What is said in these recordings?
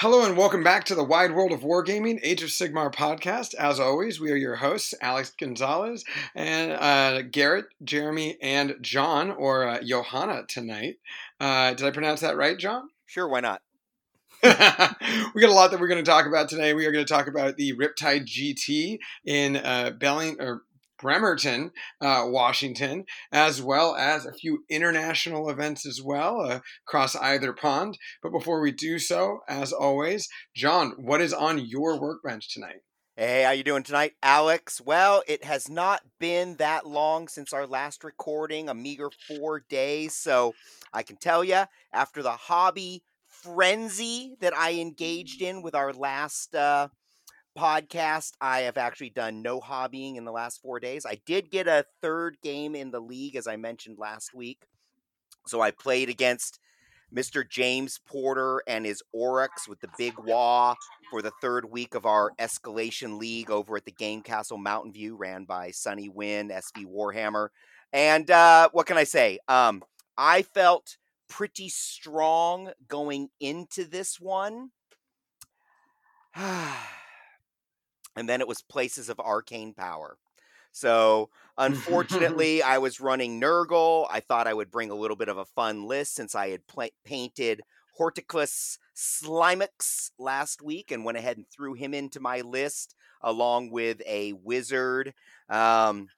Hello and welcome back to the Wide World of Wargaming Age of Sigmar podcast. As always, we are your hosts, Alex Gonzalez and uh, Garrett, Jeremy, and John, or uh, Johanna tonight. Uh, did I pronounce that right, John? Sure, why not? we got a lot that we're going to talk about today. We are going to talk about the Riptide GT in uh, Belling or Bremerton, uh, Washington, as well as a few international events as well uh, across either pond. But before we do so, as always, John, what is on your workbench tonight? Hey, how you doing tonight, Alex? Well, it has not been that long since our last recording, a meager four days. So I can tell you, after the hobby frenzy that I engaged in with our last uh, podcast. I have actually done no hobbying in the last four days. I did get a third game in the league, as I mentioned last week. So I played against Mr. James Porter and his Orruks with the Big Wah for the third week of our Escalation League over at the Game Castle Mountain View, ran by Sunny Win, SV Warhammer. And uh, what can I say? Um, I felt pretty strong going into this one. and then it was places of arcane power. So, unfortunately, I was running Nurgle. I thought I would bring a little bit of a fun list since I had pl- painted Horticus Slimux last week and went ahead and threw him into my list along with a wizard um,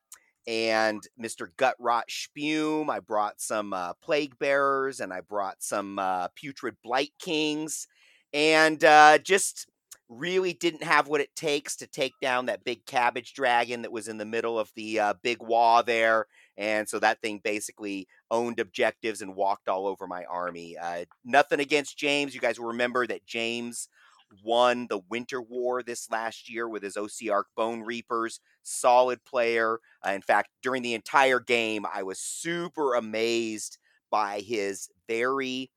and Mr. Gutrot Spume. I brought some uh, Plague Bearers and I brought some uh, Putrid Blight Kings and uh, just really didn't have what it takes to take down that big cabbage dragon that was in the middle of the uh, big wall there. And so that thing basically owned objectives and walked all over my army. Uh, nothing against James. You guys will remember that James won the Winter War this last year with his OC Bone Reapers. Solid player. Uh, in fact, during the entire game, I was super amazed by his very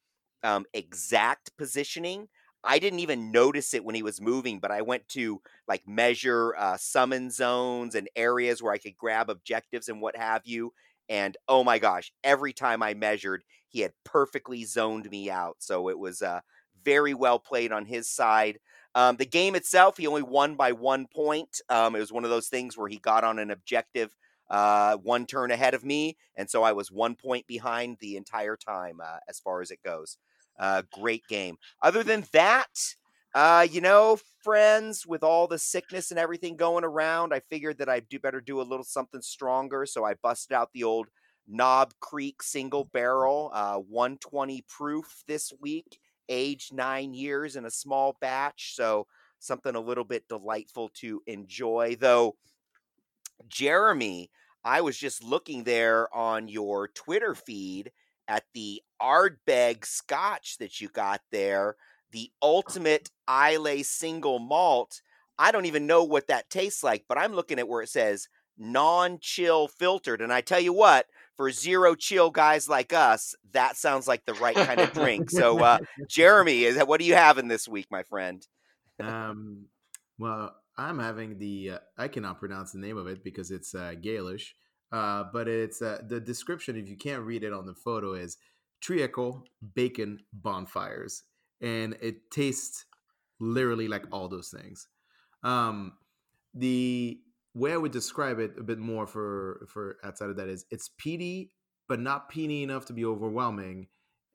um, exact positioning. I didn't even notice it when he was moving, but I went to like measure uh, summon zones and areas where I could grab objectives and what have you. And oh my gosh, every time I measured, he had perfectly zoned me out. So it was uh, very well played on his side. Um, the game itself, he only won by one point. Um, it was one of those things where he got on an objective uh, one turn ahead of me, and so I was one point behind the entire time uh, as far as it goes. Uh, great game. Other than that, uh, you know, friends, with all the sickness and everything going around, I figured that I'd do better do a little something stronger. So I busted out the old Knob Creek single barrel, uh, 120 proof this week, aged nine years in a small batch. So something a little bit delightful to enjoy. Though, Jeremy, I was just looking there on your Twitter feed at the Ardbeg Scotch that you got there, the ultimate Islay single malt. I don't even know what that tastes like, but I'm looking at where it says non-chill filtered, and I tell you what, for zero chill guys like us, that sounds like the right kind of drink. So, uh, Jeremy, is what are you having this week, my friend? um, well, I'm having the uh, I cannot pronounce the name of it because it's uh, Gaelish. Uh, but it's uh, the description, if you can't read it on the photo, is treacle bacon bonfires. And it tastes literally like all those things. Um, the way I would describe it a bit more for for outside of that is it's peaty, but not peaty enough to be overwhelming,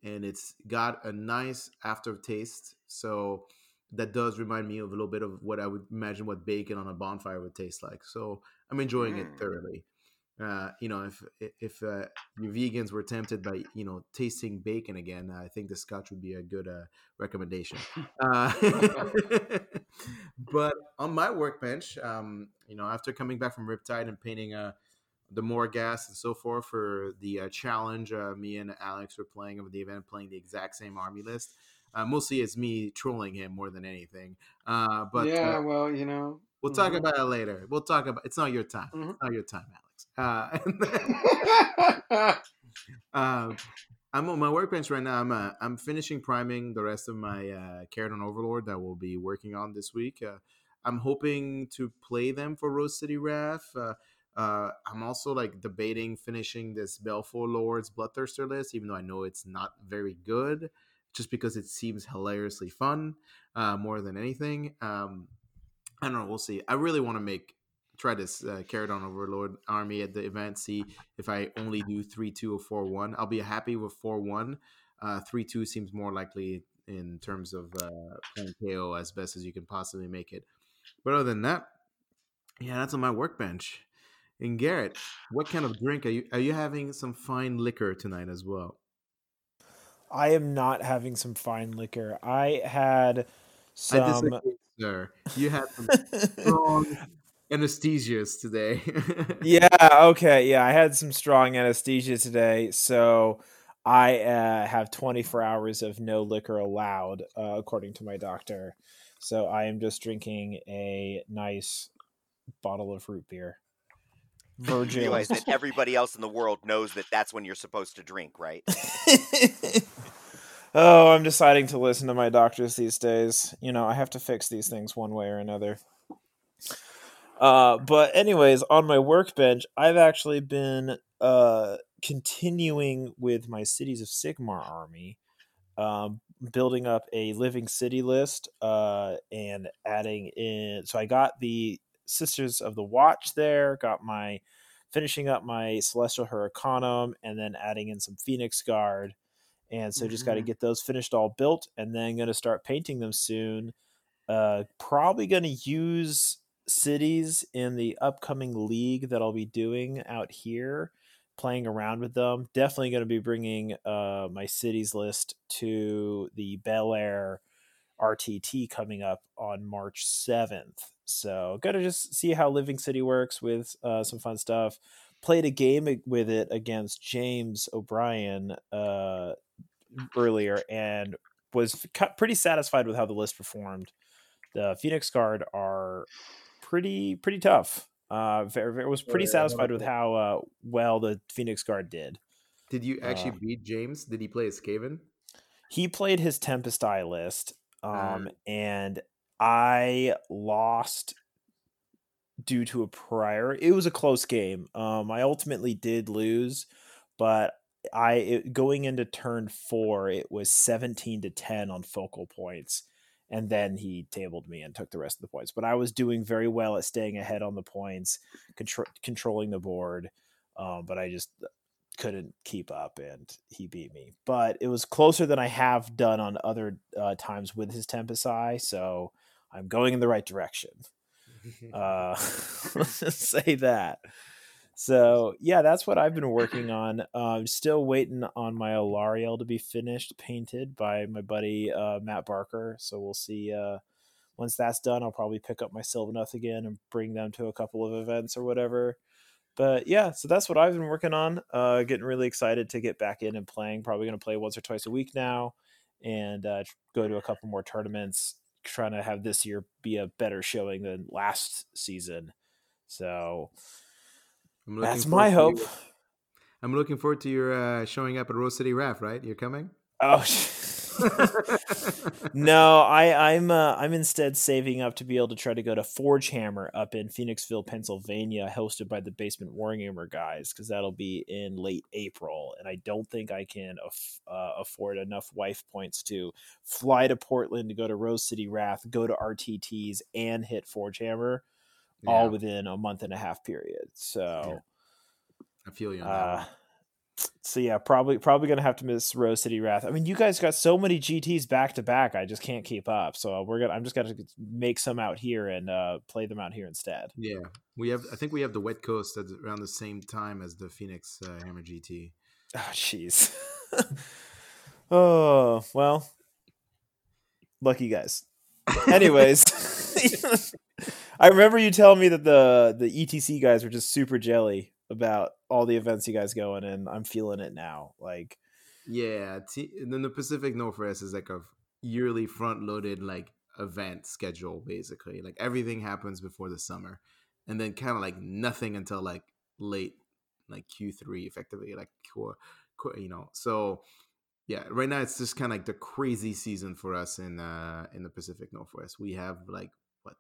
and it's got a nice aftertaste. So that does remind me of a little bit of what I would imagine what bacon on a bonfire would taste like. So I'm enjoying mm. it thoroughly uh, you know, if if uh, your vegans were tempted by you know tasting bacon again, I think the Scotch would be a good uh, recommendation. Uh, but on my workbench, um, you know, after coming back from Riptide and painting uh, the gas and so forth for the uh, challenge, me and Alex were playing of the event, playing the exact same army list. mostly it's me trolling him more than anything. but yeah, well, you know, we'll mm-hmm. talk about it later. We'll talk about. It's not your time. Mm-hmm. It's not your time, Alex. Uh, um, I'm on my workbench right now. I'm uh, I'm finishing priming the rest of my uh, Kharadron Overlord that we'll be working on this week. Uh, I'm hoping to play them for Rose City Wrath. Uh, uh, I'm also like debating finishing this Baleful Lords Bloodthirster list, even though I know it's not very good. just because it seems hilariously fun uh, more than anything. Um, I don't know. We'll see. I really want to make try this uh, on overlord army at the event. See if I only do three two or four one. I'll be happy with four one. Uh, three two seems more likely in terms of uh, playing KO as best as you can possibly make it. But other than that, yeah, that's on my workbench. And Garrett, what kind of drink are you? Are you having some fine liquor tonight as well? I am not having some fine liquor. I had some. I disagree, sir. You had some strong anesthesias today. yeah. Okay. Yeah, I had some strong anesthesia today, so I uh, have 24 hours of no liquor allowed, uh, according to my doctor. So I am just drinking a nice bottle of root beer. Virgin. You realize that everybody else in the world knows that that's when you're supposed to drink, right? oh, I'm deciding to listen to my doctors these days. You know, I have to fix these things one way or another. Uh, but anyways, on my workbench, I've actually been uh, continuing with my Cities of Sigmar army, um, building up a living city list uh, and adding in. So I got the Sisters of the Watch there, got my finishing up my Celestial Hurricanum, and then adding in some Phoenix Guard. And so mm-hmm. just got to get those finished all built, and then going to start painting them soon. Uh, probably going to use cities in the upcoming league that I'll be doing out here, playing around with them. Definitely going to be bringing uh, my cities list to the Bel Air RTT coming up on March 7th. So, got to just see how Living City works with uh, some fun stuff. Played a game with it against James O'Brien uh, earlier and was pretty satisfied with how the list performed. The Phoenix Guard are pretty pretty tough. Uh, very, very, was pretty satisfied with how uh, well the Phoenix Guard did. Did you actually uh, beat James? Did he play a Skaven? He played his Tempest Eye list, um, and I lost due to a prior. It was a close game. Um, I ultimately did lose, but I it, going into turn four, it was seventeen to ten on focal points, and then he tabled me and took the rest of the points. But I was doing very well at staying ahead on the points, contro- controlling the board. Um, but I just couldn't keep up and he beat me. But it was closer than I have done on other uh, times with his Tempest Eye, so I'm going in the right direction. uh, say that. So yeah, that's what I've been working on. I'm still waiting on my Alarielle to be finished, painted by my buddy uh, Matt Barker. So we'll see. Uh, once that's done, I'll probably pick up my Sylvaneth again and bring them to a couple of events or whatever but yeah, so that's what I've been working on. Uh, getting really excited to get back in and playing. Probably going to play once or twice a week now, and uh, go to a couple more tournaments. Trying to have this year be a better showing than last season. So that's my hope. I'm looking forward to your uh, showing up at Rose City Wrath. Right, you're coming. Oh. no, I, I'm uh, I'm instead saving up to be able to try to go to Forge Hammer up in Phoenixville, Pennsylvania, hosted by the Basement Wargamer guys, because that'll be in late April, and I don't think I can af- uh, afford enough wife points to fly to Portland to go to Rose City Wrath, go to RTTs, and hit Forge Hammer, yeah. all within a month and a half period. So, yeah. I feel you. Uh, so yeah, probably probably gonna have to miss Rose City Wrath. I mean, you guys got so many GTS back to back. I just can't keep up. So we're gonna I'm just gonna make some out here and uh, play them out here instead. Yeah, we have. I think we have the Wet Coast at around the same time as the Phoenix uh, Hammer GT. Oh jeez. oh well, lucky guys. Anyways. I remember you telling me that the the ETC guys were just super jelly about all the events you guys going and I'm feeling it now. Like yeah, t- and then the Pacific Northwest is like a yearly front loaded like event schedule basically. Like everything happens before the summer and then kind of like nothing until like late like Q3 effectively like core, core you know. So yeah, right now it's just kind of like the crazy season for us in uh in the Pacific Northwest. We have like what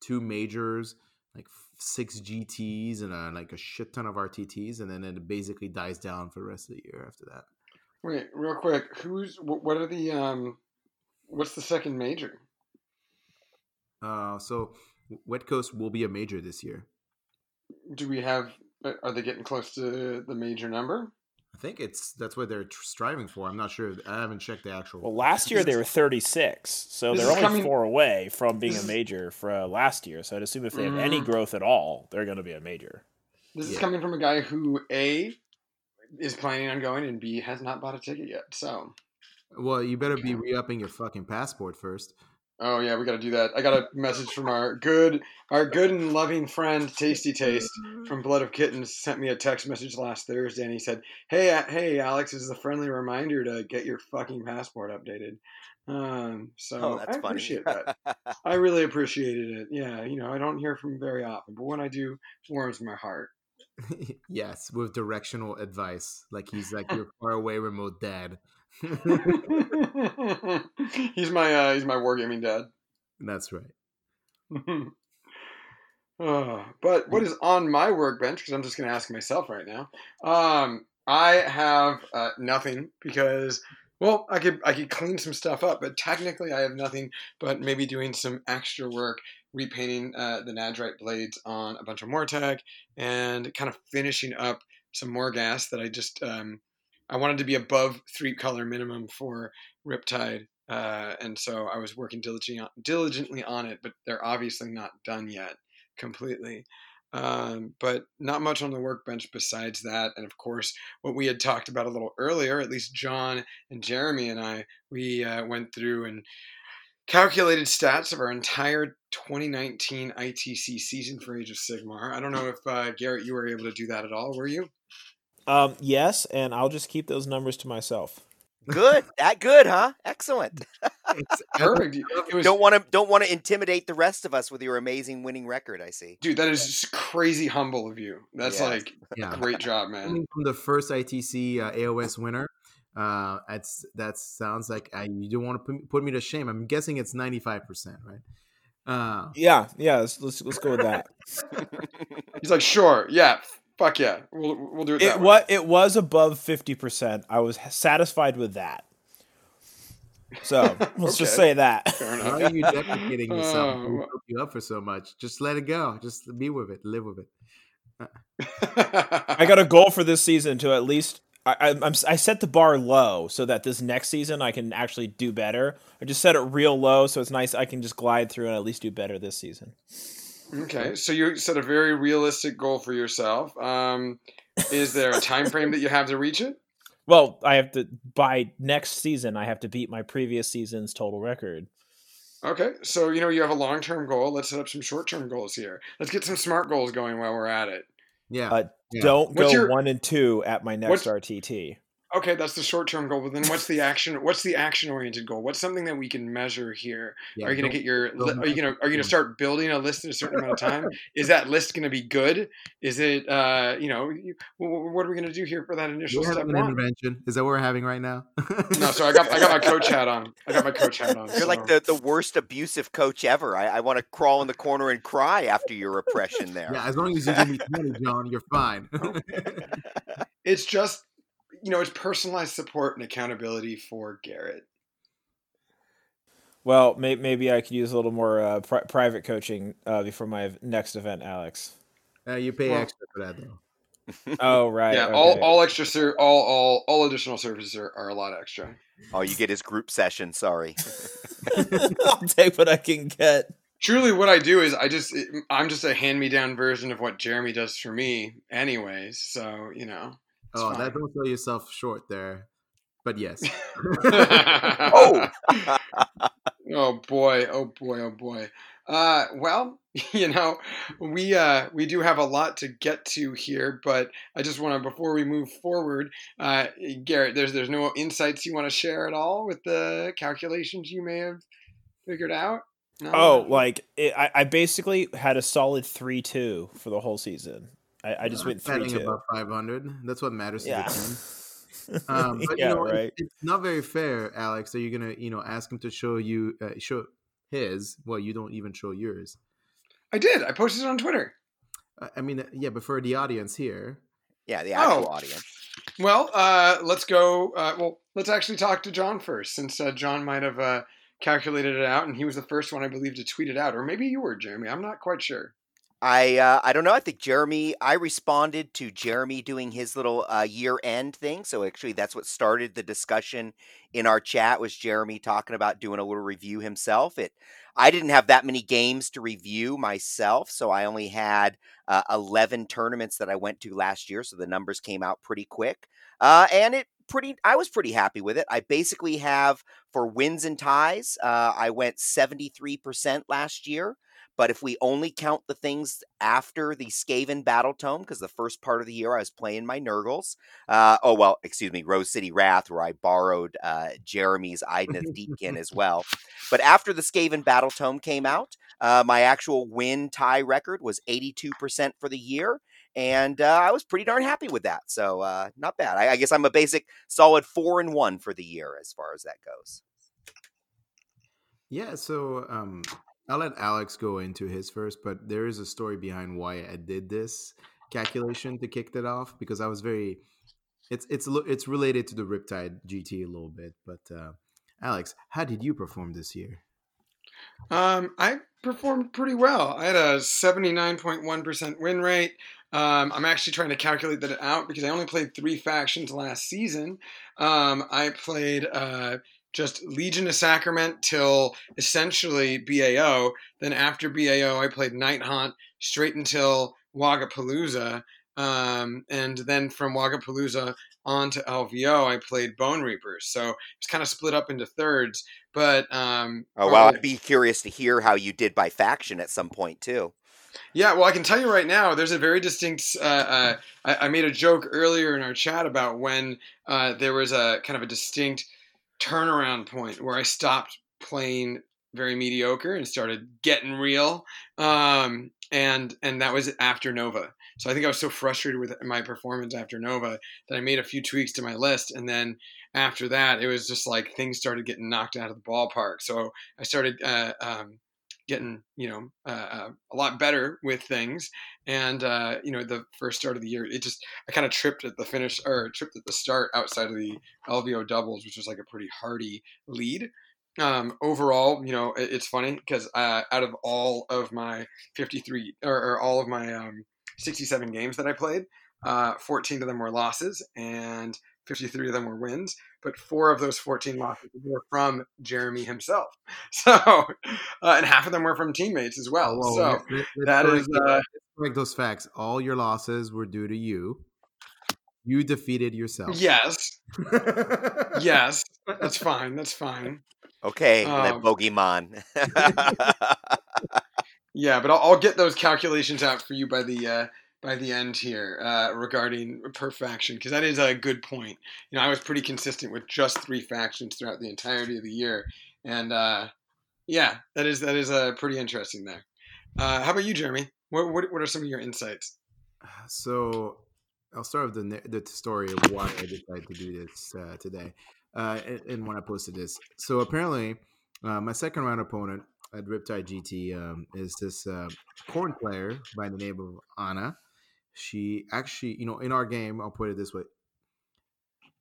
two majors like six GTs and a, like a shit ton of RTTs, and then it basically dies down for the rest of the year after that. Wait, real quick. Who's what are the um, what's the second major? Uh, so Wet Coast will be a major this year. Do we have? uh, Are they getting close to the major number? I think it's that's what they're striving for. I'm not sure. I haven't checked the actual. Well, last year they were 36, so they're only coming- four away from being a major for uh, last year. So I'd assume if they have any Mm. growth at all, they're going to be a major. This is coming from a guy who a is planning on going and b has not bought a ticket yet. So, well, you better be re-upping your fucking passport first. Oh yeah, we got to do that. I got a message from our good, our good and loving friend Tasty Taste from Blood of Kittens. Sent me a text message last Thursday, and he said, "Hey, uh, hey, Alex, this is a friendly reminder to get your fucking passport updated." Um, so Oh, that's I funny. appreciate that. I really appreciated it. Yeah, you know, I don't hear from him very often, but when I do, it warms my heart. yes, with directional advice, like he's like your far away remote dad. he's my uh, he's my wargaming dad. That's right. Uh, but what is on my workbench? Because I'm just going to ask myself right now. Um, I have uh, nothing because, well, I could I could clean some stuff up, but technically I have nothing. But maybe doing some extra work, repainting uh, the Nadrite blades on a bunch of Mortek, and kind of finishing up some more gas that I just um, I wanted to be above three color minimum for Riptide. Uh, and so I was working diligently on, diligently on it, but they're obviously not done yet completely. Um, but not much on the workbench besides that. And of course, what we had talked about a little earlier, at least John and Jeremy and I, we uh, went through and calculated stats of our entire 2019 ITC season for Age of Sigmar. I don't know if uh, Garrett, you were able to do that at all. Were you? Um, yes, and I'll just keep those numbers to myself. good, that good, huh? Excellent. Perfect. It was, Don't want to don't want to intimidate the rest of us with your amazing winning record. I see. dude, that is just crazy humble of you. That's Yes. like yeah. great job, man. Coming from the first ITC uh, AOS winner, uh, that's that sounds like I, you don't want to put, put me to shame. I'm guessing it's 95 percent, right? Uh, Yeah, yeah. Let's let's, let's go with that. He's like, sure, yeah, fuck yeah, we'll we'll do it. that it way. was it was above fifty percent. I was satisfied with that. So let's just say that. Fair why are you deprecating yourself? We well. Oh. you up for so much. Just let it go. Just be with it. Live with it. I got a goal for this season to at least. I, I, I'm, I set the bar low so that this next season I can actually do better. I just set it real low so it's nice I can just glide through and at least do better this season. Okay, so you set a very realistic goal for yourself. Um, is there a time frame that you have to reach it? Well, I have to by next season I have to beat my previous season's total record. Okay, so you know you have a long term goal. Let's set up some short term goals here. Let's get some smart goals going while we're at it. Yeah. Uh, Yeah. Don't What's go your- one and two at my next What's- RTT. Okay, that's the short term goal. But then what's the action? What's the action oriented goal? What's something that we can measure here? yeah, are you gonna get your? Are you gonna? Are you gonna start building a list in a certain amount of time? Is that list gonna be good? Is it? Uh, you know, you, wh- wh- what are we gonna do here for that initial We're step an one? intervention. Is that what we're having right now? No, so I got I got my coach hat on. I got my coach hat on. You're like the, the worst abusive coach ever. I, I want to crawl in the corner and cry after your repression there. Yeah, as long as you give me 20, John, you're fine. it's just you know it's personalized support and accountability for Garrett. Well, may, maybe I could use a little more uh, pri- private coaching uh, before my next event, Alex. uh, you pay Well- extra for that, though. Oh right, yeah, okay. all all extra ser- all all all additional services are, are a lot extra. Oh, you get his group session. Sorry. I'll take what I can get. Truly, what I do is I just I'm just a hand me down version of what Jeremy does for me, anyways. So you know. It's Oh, fine. that don't sell yourself short there. But yes. Oh. oh boy, oh boy, oh boy. Uh, well, you know, we uh, we do have a lot to get to here, but I just want to before we move forward, uh, Garrett, there's there's no insights you want to share at all with the calculations you may have figured out. No? Oh, like it, I, I basically had a solid three two for the whole season. I, I just went three Batting two. above 500. That's what matters to Yeah. the team. Um, but yeah, you know, right. it's not very fair, Alex. Are you're gonna, you know, ask him to show you, uh, show his. Well, you don't even show yours. I did. I posted it on Twitter. Uh, I mean, uh, yeah, but for the audience here, Yeah, the actual Oh. audience. Well, uh, let's go. Uh, well, let's actually talk to John first, since uh, John might have uh, calculated it out, and he was the first one, I believe, to tweet it out, or maybe you were, Jeremy. I'm not quite sure. I uh, I don't know. I think Jeremy. I responded to Jeremy doing his little uh, year end thing. So actually, that's what started the discussion in our chat. Was Jeremy talking about doing a little review himself? It. I didn't have that many games to review myself, so I only had uh, eleven tournaments that I went to last year. So the numbers came out pretty quick, uh, and it pretty. I was pretty happy with it. I basically have for wins and ties. Uh, I went seventy three percent last year. But if we only count the things after the Skaven Battle Tome, because the first part of the year I was playing my Nurgles, uh, oh, well, excuse me, Rose City Wrath, where I borrowed uh, Jeremy's Idoneth Deepkin as well. But after the Skaven Battle Tome came out, uh, my actual win tie record was 82% for the year. And uh, I was pretty darn happy with that. So uh, not bad. I, I guess I'm a basic solid four and one for the year as far as that goes. Yeah, so um, I'll let Alex go into his first, but there is a story behind why I did this calculation to kick that off because I was very. It's it's it's related to the Riptide GT a little bit, but uh, Alex, how did you perform this year? Um, I performed pretty well. I had a seventy nine point one percent win rate. Um, I'm actually trying to calculate that out because I only played three factions last season. Um, I played uh, just Legion of Sacrament till essentially BAO. Then after BAO, I played Night Haunt straight until Wagapalooza. Um, and then from Wagapalooza on to LVO, I played Bone Reapers. So it's kind of split up into thirds. But um, oh well, I'd be curious to hear how you did by faction at some point too. Yeah, well, I can tell you right now, there's a very distinct. Uh, uh, I, I, made a joke earlier in our chat about when uh, there was a kind of a distinct turnaround point where I stopped playing very mediocre and started getting real. Um, and and that was after Nova. So I think I was so frustrated with my performance after Nova that I made a few tweaks to my list, and then after that, it was just like things started getting knocked out of the ballpark. So I started uh, um, getting you know uh, uh, a lot better with things. And uh, you know the first start of the year it just i kind of tripped at the finish or tripped at the start outside of the lvo doubles which was like a pretty hearty lead. Um, overall you know it, it's funny because uh, out of all of my 53 or, or all of my um, 67 games that i played uh, 14 of them were losses and 53 of them were wins, but four of those 14 losses were from Jeremy himself. So, uh, and half of them were from teammates as well. Whoa, so let's, let's that is uh, correct those facts. All your losses were due to you. You defeated yourself. Yes. yes. That's fine. That's fine. Okay, um, bogeyman. yeah, but I'll, I'll, get those calculations out for you by the uh, by the end here uh, regarding per faction because that is a good point. You know, I was pretty consistent with just three factions throughout the entirety of the year, and uh, yeah, that is that is uh, pretty interesting there. Uh, how about you, Jeremy? What, what, what are some of your insights? So I'll start with the the story of why I decided to do this uh, today, uh, and, when I posted this. So apparently, uh, my second round opponent at Riptide GT um, is this uh, Khorne player by the name of Anna she actually, you know, in our game, I'll put it this way.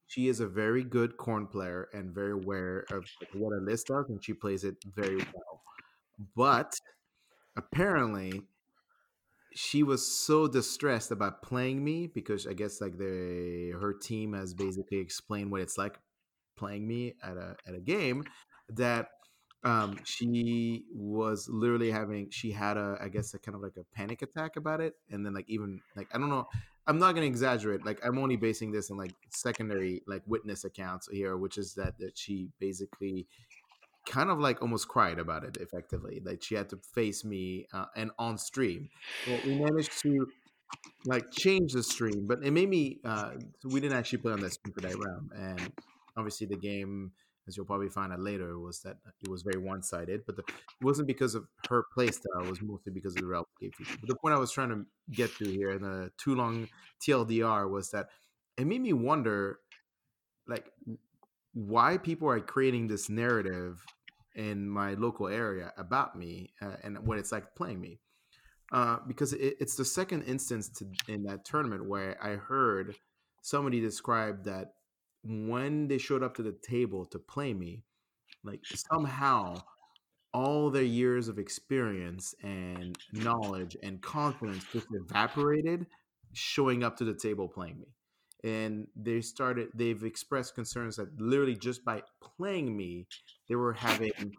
She is a very good Khorne player and very aware of what a list does, and she plays it very well. But apparently, she was so distressed about playing me because I guess like the her team has basically explained what it's like playing me at a at a game that um, she was literally having she had a i guess a kind of like a panic attack about it and then like even like i don't know i'm not gonna exaggerate like i'm only basing this on like secondary like witness accounts here which is that that she basically kind of like almost cried about it effectively like she had to face me uh, and on stream. Well, we managed to like change the stream but it made me uh we didn't actually play on that stream for that round and obviously the game as you'll probably find out later, was that it was very one sided. But the, it wasn't because of her playstyle; it was mostly because of the realm feature. But the point I was trying to get to here in the too long TLDR was that it made me wonder, like, why people are creating this narrative in my local area about me uh, and what it's like playing me. Uh, because it, it's the second instance to, in that tournament where I heard somebody describe that when they showed up to the table to play me, like somehow all their years of experience and knowledge and confidence just evaporated showing up to the table playing me. And they started they've expressed concerns that literally just by playing me they were having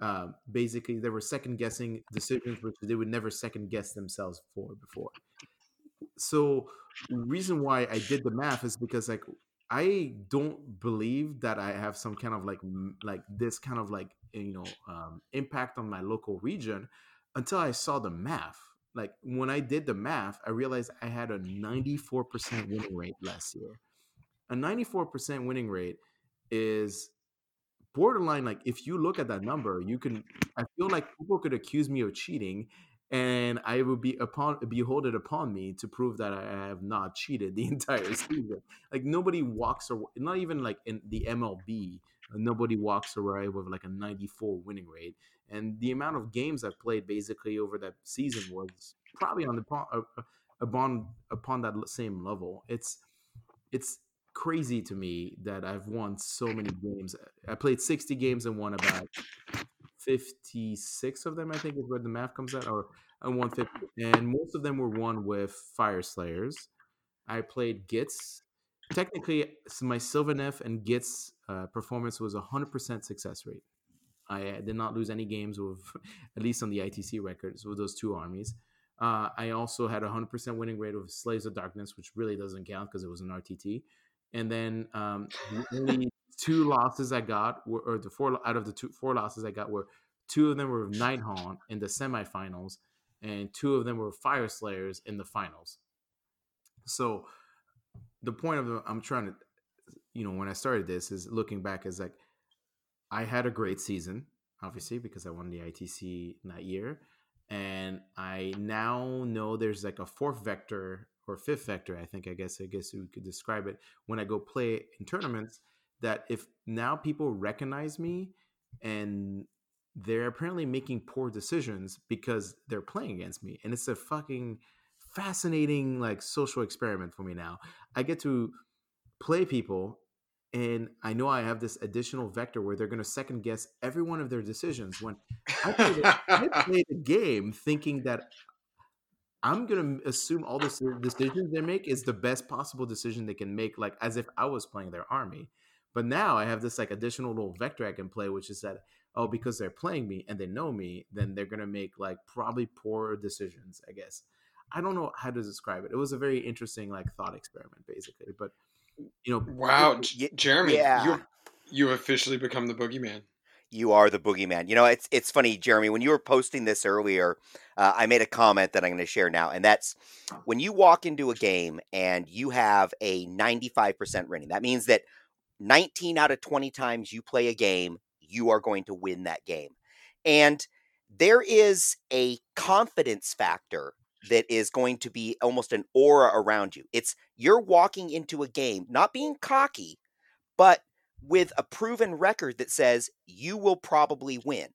uh, basically they were second guessing decisions which they would never second guess themselves for before. So reason why i did the math is because like i don't believe that i have some kind of like like this kind of like you know um, impact on my local region until i saw the math like when I did the math, I realized I had a 94% winning rate last year. A 94% winning rate is borderline like if you look at that number, you can I feel like people could accuse me of cheating and I would be upon beholded upon me to prove that I have not cheated the entire season. Like nobody walks or not even like in the MLB, nobody walks away with like a 94 winning rate and the amount of games I've played basically over that season was probably on the uh, uh, upon upon that same level. It's it's crazy to me that I've won so many games. I played 60 games and won about 56 of them, I think is where the math comes out, or I won 50. And most of them were won with Fire Slayers. I played Gitz. Technically, my Sylvaneth and Gitz uh, performance was a 100% success rate. I uh, did not lose any games with, at least on the ITC records, with those two armies. Uh, I also had a 100% winning rate with Slaves of Darkness, which really doesn't count because it was an RTT. And then um, the only two losses I got were, or the four out of the two four losses I got were two of them were Nighthaunt in the semifinals, and two of them were Fire Slayers in the finals. So the point of the, I'm trying to, you know, when I started this is looking back is like I had a great season, obviously, because I won the ITC that year. And I now know there's like a fourth vector or fifth vector, I think, I guess, I guess we could describe it when I go play in tournaments. That if now people recognize me and they're apparently making poor decisions because they're playing against me. And it's a fucking fascinating, like, social experiment for me now. I get to play people and I know I have this additional vector where they're going to second guess every one of their decisions. When I played, a, I played a game thinking that I'm going to assume all the decisions they make is the best possible decision they can make, like as if I was playing their army. But now I have this like additional little vector I can play, which is that oh, because they're playing me and they know me, then they're going to make like probably poor decisions. I guess I don't know how to describe it. It was a very interesting like thought experiment, basically, but you know wow jeremy yeah. you you officially become the boogeyman you are the boogeyman. You know, it's it's funny, Jeremy. When you were posting this earlier, uh, I made a comment that I'm going to share now, and that's when you walk into a game and you have a 95% rating. That means that 19 out of 20 times you play a game, you are going to win that game, and there is a confidence factor that is going to be almost an aura around you. It's you're walking into a game not being cocky, but with a proven record that says you will probably win.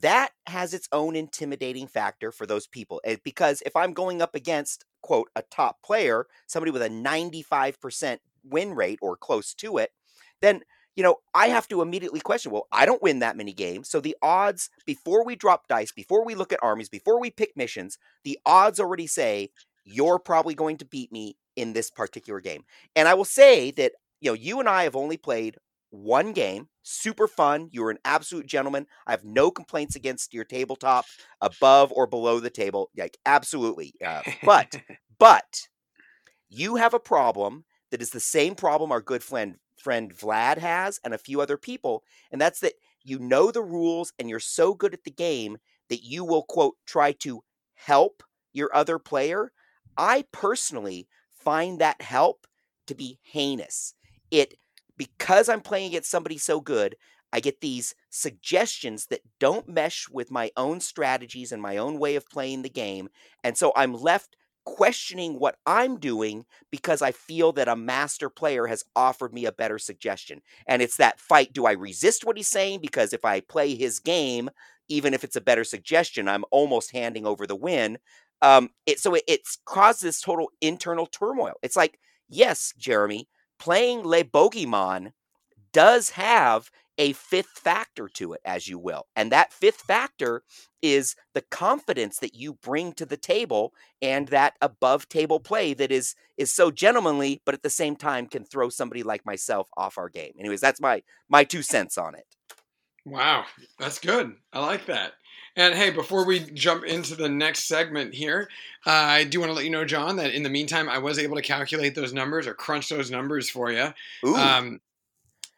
That has its own intimidating factor for those people. Eh, because if I'm going up against, quote, a top player, somebody with a 95% win rate or close to it, then you know, I have to immediately question, well, I don't win that many games. So the odds, before we drop dice, before we look at armies, before we pick missions, the odds already say you're probably going to beat me in this particular game. And I will say that, you know, you and I have only played one game, super fun. You were an absolute gentleman. I have no complaints against your tabletop above or below the table. Like, absolutely. Uh, but, but you have a problem that is the same problem our good friend friend Vlad has and a few other people, and that's that you know the rules and you're so good at the game that you will quote try to help your other player. I personally find that help to be heinous. It because I'm playing against somebody so good, I get these suggestions that don't mesh with my own strategies and my own way of playing the game. And so I'm left questioning what I'm doing because I feel that a master player has offered me a better suggestion. And it's that fight do I resist what he's saying? Because if I play his game, even if it's a better suggestion, I'm almost handing over the win. Um, it, so it, it's caused this total internal turmoil. It's like yes, Jeremy, playing Le Bogeyman does have a fifth factor to it, as you will. And that fifth factor is the confidence that you bring to the table and that above table play that is is so gentlemanly, but at the same time can throw somebody like myself off our game. Anyways, that's my my two cents on it. Wow, that's good. I like that. And hey, before we jump into the next segment here, uh, I do want to let you know, John, that in the meantime, I was able to calculate those numbers or crunch those numbers for you. Um,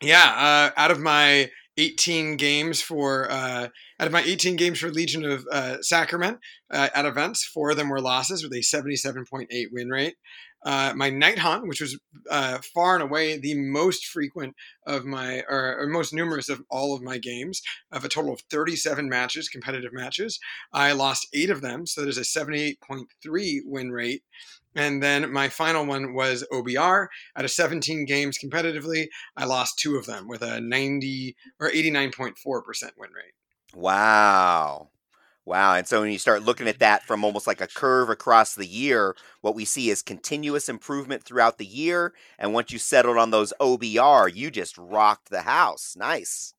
yeah, uh, out of my 18 games for uh, out of my 18 games for Legion of uh, Sacrament uh, at events, four of them were losses with a 77.8 win rate. Uh, my Nighthaunt, which was uh, far and away the most frequent of my or, or, most numerous of all of my games, of a total of 37 matches, competitive matches, I lost eight of them, so there's a 78.3 win rate. And then my final one was OBR. Out of 17 games competitively, I lost two of them with a 90 or 89.4% win rate. Wow. Wow. And so when you start looking at that from almost like a curve across the year, what we see is continuous improvement throughout the year. And once you settled on those OBR, you just rocked the house. Nice.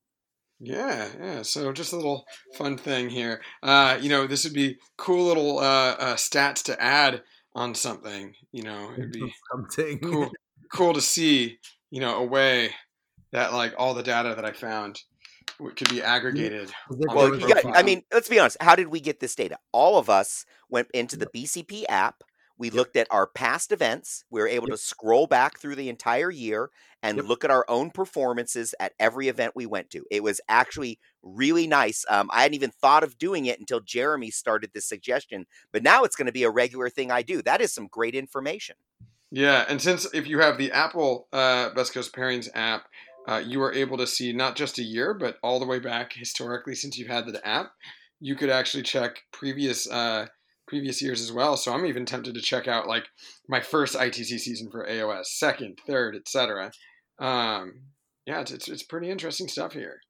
Yeah, yeah. So just a little fun thing here. Uh, you know, this would be cool little uh, uh, stats to add on something. You know, it'd be something cool, cool to see. You know, a way that like all the data that I found could be aggregated. Well, got, I mean, let's be honest. How did we get this data? All of us went into the BCP app. We yep. looked at our past events. We were able yep. to scroll back through the entire year and yep. look at our own performances at every event we went to. It was actually really nice. Um, I hadn't even thought of doing it until Jeremy started this suggestion, but now it's going to be a regular thing I do. That is some great information. Yeah, and since if you have the Apple uh, Best Coast Pairings app, uh, you are able to see not just a year, but all the way back historically since you've had the app. You could actually check previous uh, previous years as well. So I'm even tempted to check out like my first ITC season for AOS, second, third, etc. Um, yeah, it's, it's, it's pretty interesting stuff here.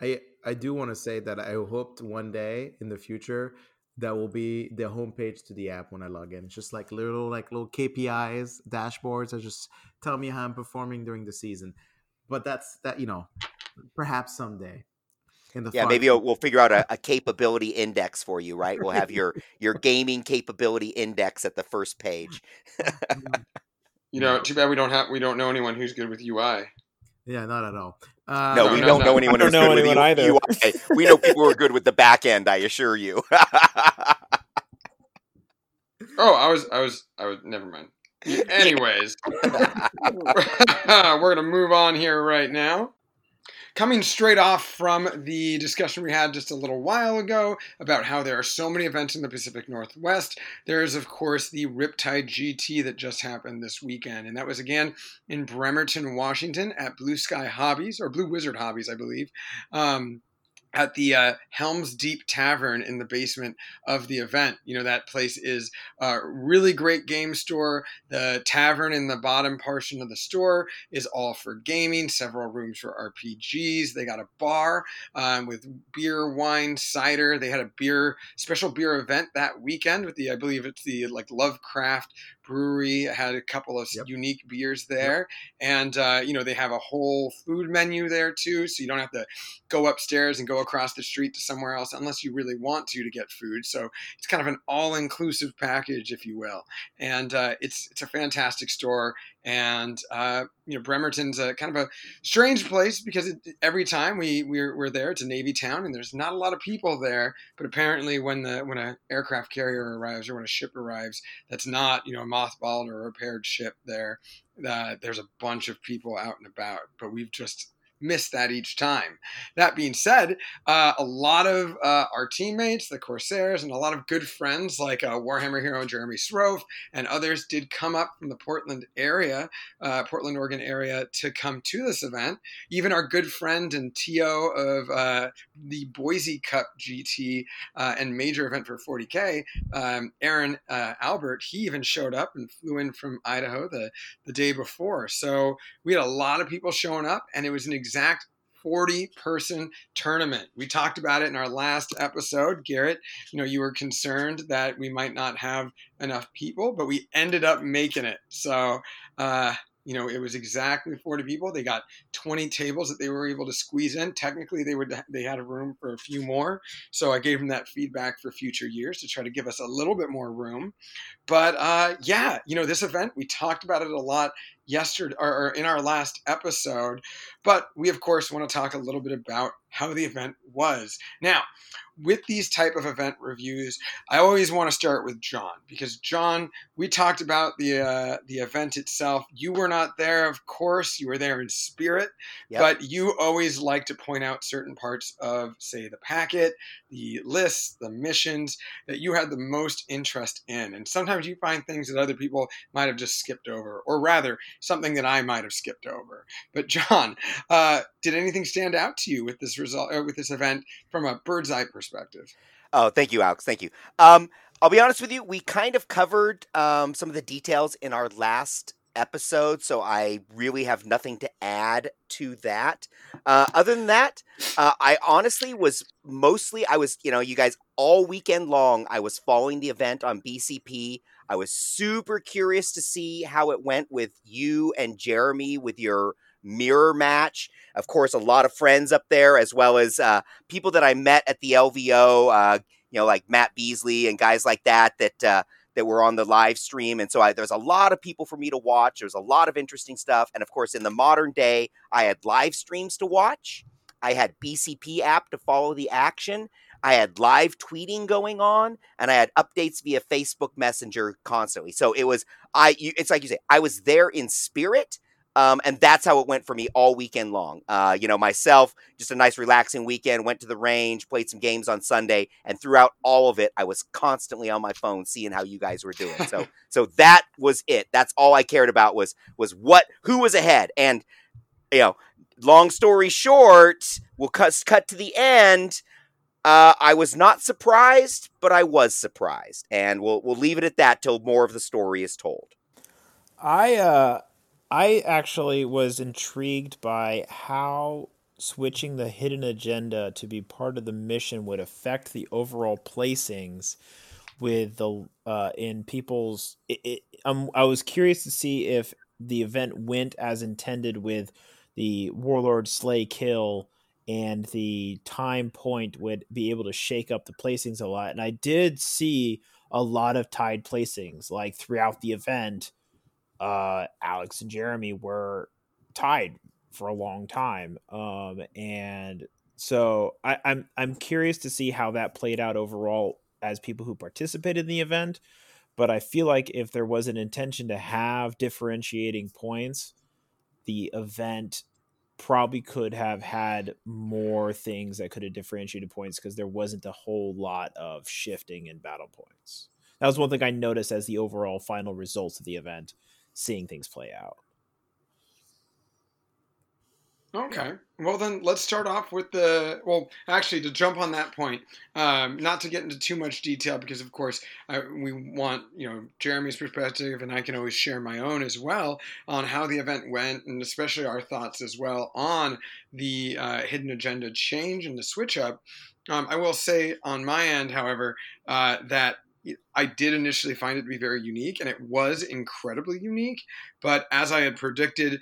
I I do want to say that I hoped one day in the future that will be the homepage to the app when I log in. It's just like little like little KPIs, dashboards that just tell me how I'm performing during the season. But that's that you know, perhaps someday. In the yeah, maybe we'll figure out a, a, capability index for you, right? We'll have your your gaming capability index at the first page. you know, too bad we don't have we don't know anyone who's good with UI. Yeah, not at all. Uh, no, we no, don't no, know anyone who's know good anyone with either. UI. we know people who are good with the back end. I assure you. oh, I was, I was, I was. Never mind. Anyways, we're gonna move on here right now. Coming straight off from the discussion we had just a little while ago about how there are so many events in the Pacific Northwest, there is, of course, the Riptide GT that just happened this weekend. And that was again in Bremerton, Washington at Blue Sky Hobbies, or Blue Wizard Hobbies, I believe. Um, at the uh, Helms Deep Tavern in the basement of the event. You know, that place is a really great game store. The tavern in the bottom portion of the store is all for gaming, several rooms for RPGs. They got a bar um, with beer, wine, cider. They had a beer, special beer event that weekend with the, I believe it's the like Lovecraft brewery had a couple of yep. unique beers there yep. and uh, you know they have a whole food menu there too so you don't have to go upstairs and go across the street to somewhere else unless you really want to to get food so it's kind of an all-inclusive package if you will and uh, it's it's a fantastic store and uh, you know Bremerton's a kind of a strange place because it, every time we we're, we're there, it's a Navy town, and there's not a lot of people there. But apparently, when the when an aircraft carrier arrives or when a ship arrives, that's not you know a mothballed or repaired ship there. Uh, there's a bunch of people out and about, but we've just miss that each time. That being said, uh, a lot of uh, our teammates, the Corsairs, and a lot of good friends like uh, Warhammer hero Jeremy Srove and others did come up from the Portland area, uh, Portland, Oregon area to come to this event. Even our good friend and TO of uh, the Boise Cup GT uh, and major event for 40K, um, Aaron Albert, he even showed up and flew in from Idaho the, the day before. So we had a lot of people showing up, and it was an exact 40 person tournament. We talked about it in our last episode. Garrett, you know, you were concerned that we might not have enough people, but we ended up making it. So, uh, you know, it was exactly 40 people. They got 20 tables that they were able to squeeze in. Technically, they would they had a room for a few more. So I gave them that feedback for future years to try to give us a little bit more room. But uh, yeah, you know, this event we talked about it a lot yesterday or, in our last episode. But we of course want to talk a little bit about how the event was. Now, with these type of event reviews, I always want to start with John because John, we talked about the uh, the event itself. You were not there, of course. You were there in spirit, Yep. but you always like to point out certain parts of, say, the packet, the lists, the missions that you had the most interest in. And sometimes you find things that other people might have just skipped over, or rather, something that I might have skipped over. But John, uh, did anything stand out to you with this result, uh, with this event from a bird's eye perspective? Oh, thank you, Alex. Thank you. Um, I'll be honest with you. We kind of covered um, some of the details in our last episode, so I really have nothing to add to that. Uh, other than that, uh, I honestly was mostly I was you know you guys all weekend long I was following the event on BCP. I was super curious to see how it went with you and Jeremy with your mirror match. Of course, a lot of friends up there, as well as uh, people that I met at the LVO. Uh, you know, like Matt Beasley and guys like that that uh, that were on the live stream. And so I, there's a lot of people for me to watch. There's a lot of interesting stuff. And of course, in the modern day, I had live streams to watch. I had BCP app to follow the action. I had live tweeting going on, and I had updates via Facebook Messenger constantly. So it was I. You, it's like you say, I was there in spirit. Um, and that's how it went for me all weekend long. Uh, you know, myself, just a nice relaxing weekend, went to the range, played some games on Sunday, and throughout all of it, I was constantly on my phone seeing how you guys were doing. So, so that was it. That's all I cared about was was what who was ahead. And you know, long story short, we'll cut cut to the end. Uh, I was not surprised, but I was surprised, and we'll we'll leave it at that till more of the story is told. I uh I actually was intrigued by how switching the hidden agenda to be part of the mission would affect the overall placings with the uh in people's it, it, um, I was curious to see if the event went as intended with the warlord slay kill and the time point would be able to shake up the placings a lot. And I did see a lot of tied placings like throughout the event uh, Alex and Jeremy were tied for a long time, um, and so I, I'm I'm curious to see how that played out overall as people who participated in the event. But I feel like if there was an intention to have differentiating points, the event probably could have had more things that could have differentiated points because there wasn't a whole lot of shifting in battle points. That was one thing I noticed as the overall final results of the event seeing things play out. Okay. Well, then let's start off with the. Well, actually, to jump on that point, um, not to get into too much detail, because of course I, we want you know Jeremy's perspective, and I can always share my own as well on how the event went, and especially our thoughts as well on the uh, hidden agenda change and the switch up. Um, I will say on my end, however, uh, that I did initially find it to be very unique, and it was incredibly unique. But as I had predicted,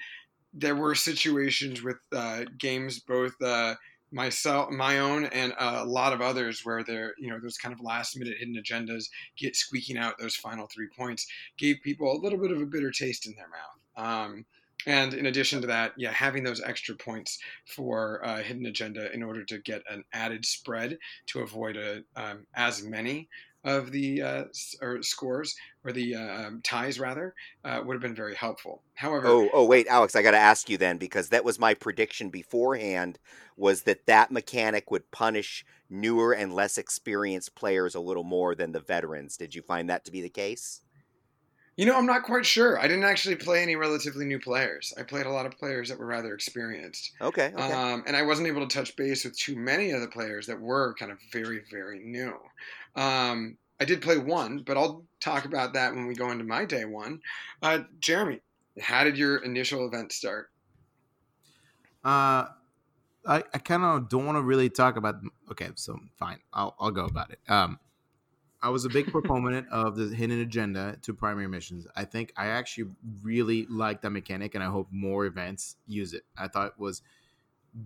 there were situations with uh, games, both uh, myself, my own, and a lot of others, where there, you know, those kind of last-minute hidden agendas get squeaking out those final three points, gave people a little bit of a bitter taste in their mouth. Um, and in addition to that, yeah, having those extra points for uh, hidden agenda in order to get an added spread to avoid a, um, as many of the uh, or scores or the uh, um, ties rather uh, would have been very helpful. However, Oh, oh, wait, Alex, I got to ask you then because that was my prediction beforehand was that that mechanic would punish newer and less experienced players a little more than the veterans. Did you find that to be the case? you know, I'm not quite sure. I didn't actually play any relatively new players. I played a lot of players that were rather experienced. Okay, okay. Um, and I wasn't able to touch base with too many of the players that were kind of very, very new. Um, I did play one, but I'll talk about that when we go into my day one. Uh, Jeremy, how did your initial event start? Uh, I, I kind of don't want to really talk about. Okay, so fine, I'll I'll go about it. Um, I was a big proponent of the hidden agenda to primary missions. I think I actually really like that mechanic, and I hope more events use it. I thought it was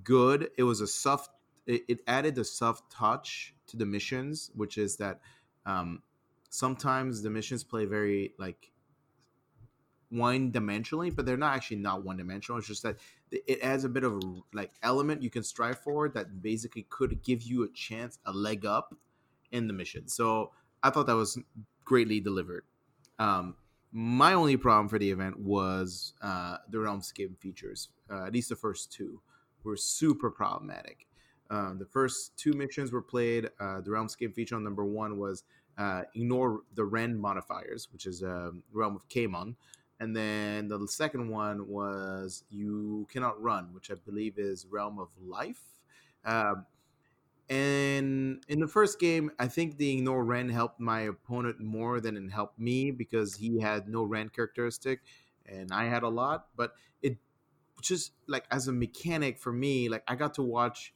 good. It was a soft. It, it added a soft touch to the missions, which is that um, sometimes the missions play very like one dimensionally, but they're not actually not one dimensional. It's just that it adds a bit of like element you can strive for that basically could give you a chance, a leg up in the mission. So I thought that was greatly delivered. Um, my only problem for the event was uh, the Realmscape features. Uh, at least the first two were super problematic. Um, the first two missions were played. Uh, the Realmscape feature on number one was uh, ignore the Rend modifiers, which is a um, realm of Chamon. And then the second one was you cannot run, which I believe is Realm of Life. Um, and in the first game, I think the ignore Rend helped my opponent more than it helped me because he had no Rend characteristic and I had a lot. But it just like as a mechanic for me, like I got to watch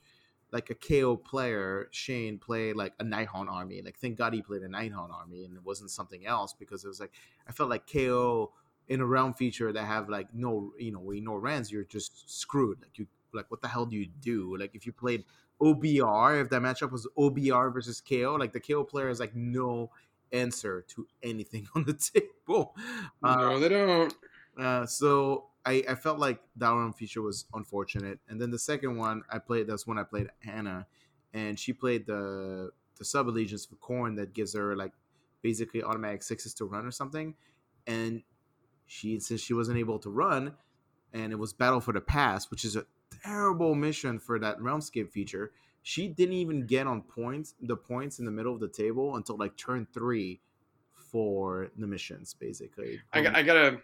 like a KO player, Shane, played like a Nighthaunt army. Like thank God he played a Nighthaunt army and it wasn't something else because it was like I felt like KO in a realm feature that have like no you know you know Rends, you're just screwed. Like you like what the hell do you do? Like if you played OBR, if that matchup was OBR versus KO, like the KO player has like no answer to anything on the table. No, uh, they don't. Uh, so I, I felt like that one feature was unfortunate. And then the second one I played, that's when I played Hannah, and she played the the sub allegiance for Khorne that gives her like basically automatic sixes to run or something. And she since she wasn't able to run, and it was battle for the pass, which is a terrible mission for that realmscape feature. She didn't even get on points the points in the middle of the table until like turn three for the missions, basically. I, um, I gotta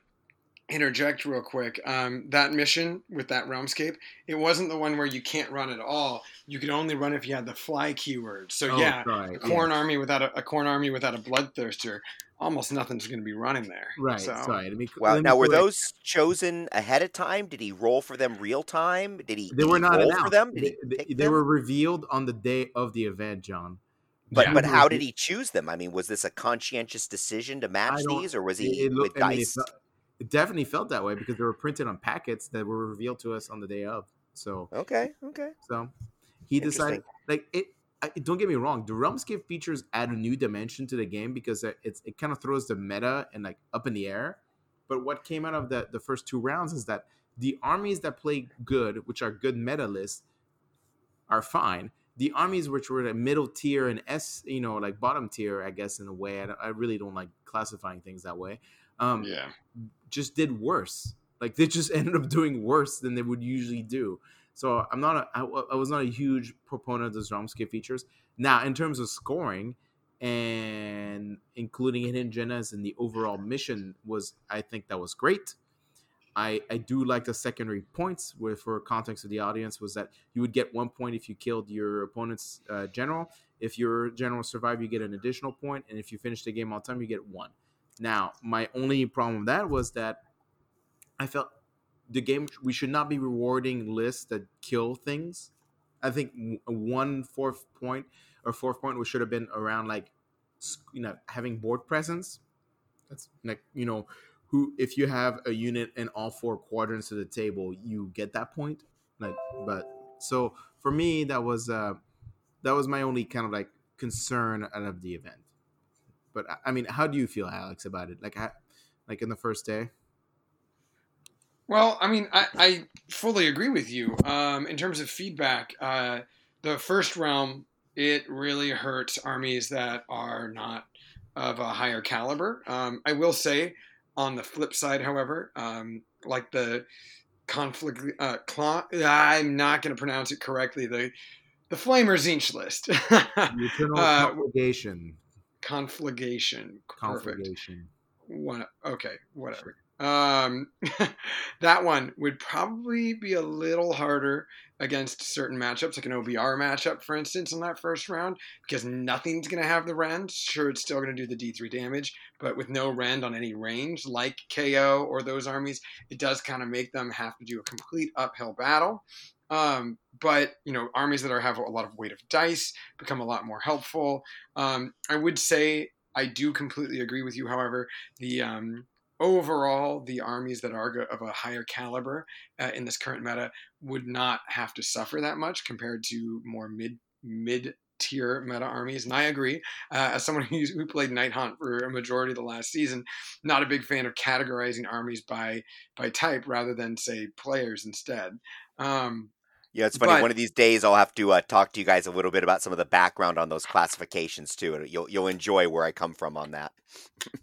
interject real quick. Um, that mission with that realmscape, it wasn't the one where you can't run at all. You could only run if you had the fly keyword. So oh, yeah, right. a Khorne yeah. army without a, a Khorne army without a bloodthirster, almost nothing's going to be running there. Right. So. Sorry. Let me, well, now were those chosen ahead of time? Did he roll for them real time? Did he? They were not roll announced. for them. Did they, they, they were revealed on the day of the event, John. But yeah. but how did he choose them? I mean, was this a conscientious decision to match these, or was he it, it looked, with I mean, dice? It definitely felt that way because they were printed on packets that were revealed to us on the day of. So okay, okay. So he decided, like it. I, don't get me wrong. The Realmscape features add a new dimension to the game because it's it kind of throws the meta and like up in the air. But what came out of the the first two rounds is that the armies that play good, which are good meta lists, are fine. The armies which were the middle tier and S, you know, like bottom tier, I guess in a way. I, I really don't like classifying things that way. Um, yeah, just did worse. Like they just ended up doing worse than they would usually do. So I'm not a, I, I was not a huge proponent of the Realmscape features. Now, in terms of scoring and including hidden agendas in the overall mission was I think that was great. I, I do like the secondary points where for context of the audience was that you would get one point if you killed your opponent's uh, general if your general survived you get an additional point and if you finish the game on time you get one now, my only problem with that was that I felt the game we should not be rewarding lists that kill things. I think one fourth point or fourth point we should have been around like you know having board presence. That's like you know who if you have a unit in all four quadrants of the table, you get that point. Like, but so for me that was uh that was my only kind of like concern out of the event. But I mean, how do you feel, Alex, about it? Like, how, like in the first day? Well, I mean, I, I fully agree with you. Um, in terms of feedback, uh, the first realm it really hurts armies that are not of a higher caliber. Um, I will say, on the flip side, however, um, like the conflict, uh, I'm not going to pronounce it correctly. The the Flamer Tzeentch list. the eternal uh, obligation conflagration. Conflagration. One. Okay. Whatever. Um, that one would probably be a little harder against certain matchups, like an OBR matchup, for instance, in that first round, because nothing's going to have the rend. Sure, it's still going to do the D3 damage, but with no rend on any range, like KO or those armies, it does kind of make them have to do a complete uphill battle. Um, but you know, armies that are have a lot of weight of dice become a lot more helpful. Um, I would say I do completely agree with you. However, the um, overall the armies that are of a higher caliber uh, in this current meta would not have to suffer that much compared to more mid mid tier meta armies. And I agree, uh, as someone who, who played Nighthaunt for a majority of the last season, not a big fan of categorizing armies by by type rather than say players instead. Um, yeah, it's funny. but- One of these days, I'll have to uh, talk to you guys a little bit about some of the background on those classifications too, and you'll you'll enjoy where I come from on that.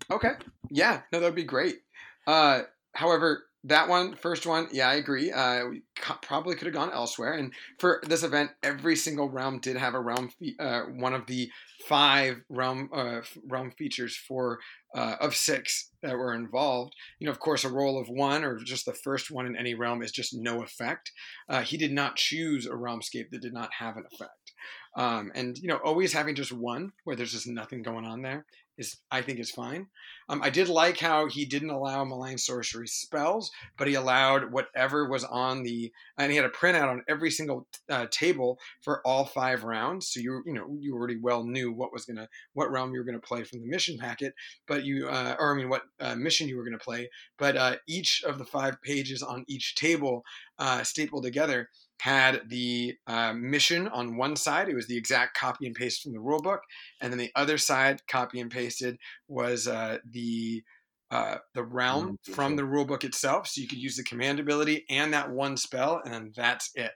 Okay. Yeah. No, that'd be great. Uh, however, that one, first one, yeah, I agree. Uh, we co- probably could have gone elsewhere. And for this event, every single realm did have a realm, fe- uh, one of the five realm uh, realm features for uh, of six that were involved. You know, of course, a roll of one or just the first one in any realm is just no effect. Uh, he did not choose a realmscape that did not have an effect. Um, and you know, always having just one where there's just nothing going on there is, I think, is fine. Um, I did like how he didn't allow malign sorcery spells, but he allowed whatever was on the, and he had a printout on every single uh, table for all five rounds. So you, you know, you already well knew what was gonna, what realm you were gonna play from the mission packet, but you, uh, or I mean, what uh, mission you were gonna play. But uh, each of the five pages on each table, uh, stapled together, had the uh, mission on one side. It was the exact copy and paste from the rulebook, and then the other side, copy and pasted, was uh, the uh, the realm Mm, from the feature. rulebook itself. So you could use the command ability and that one spell, and then that's it.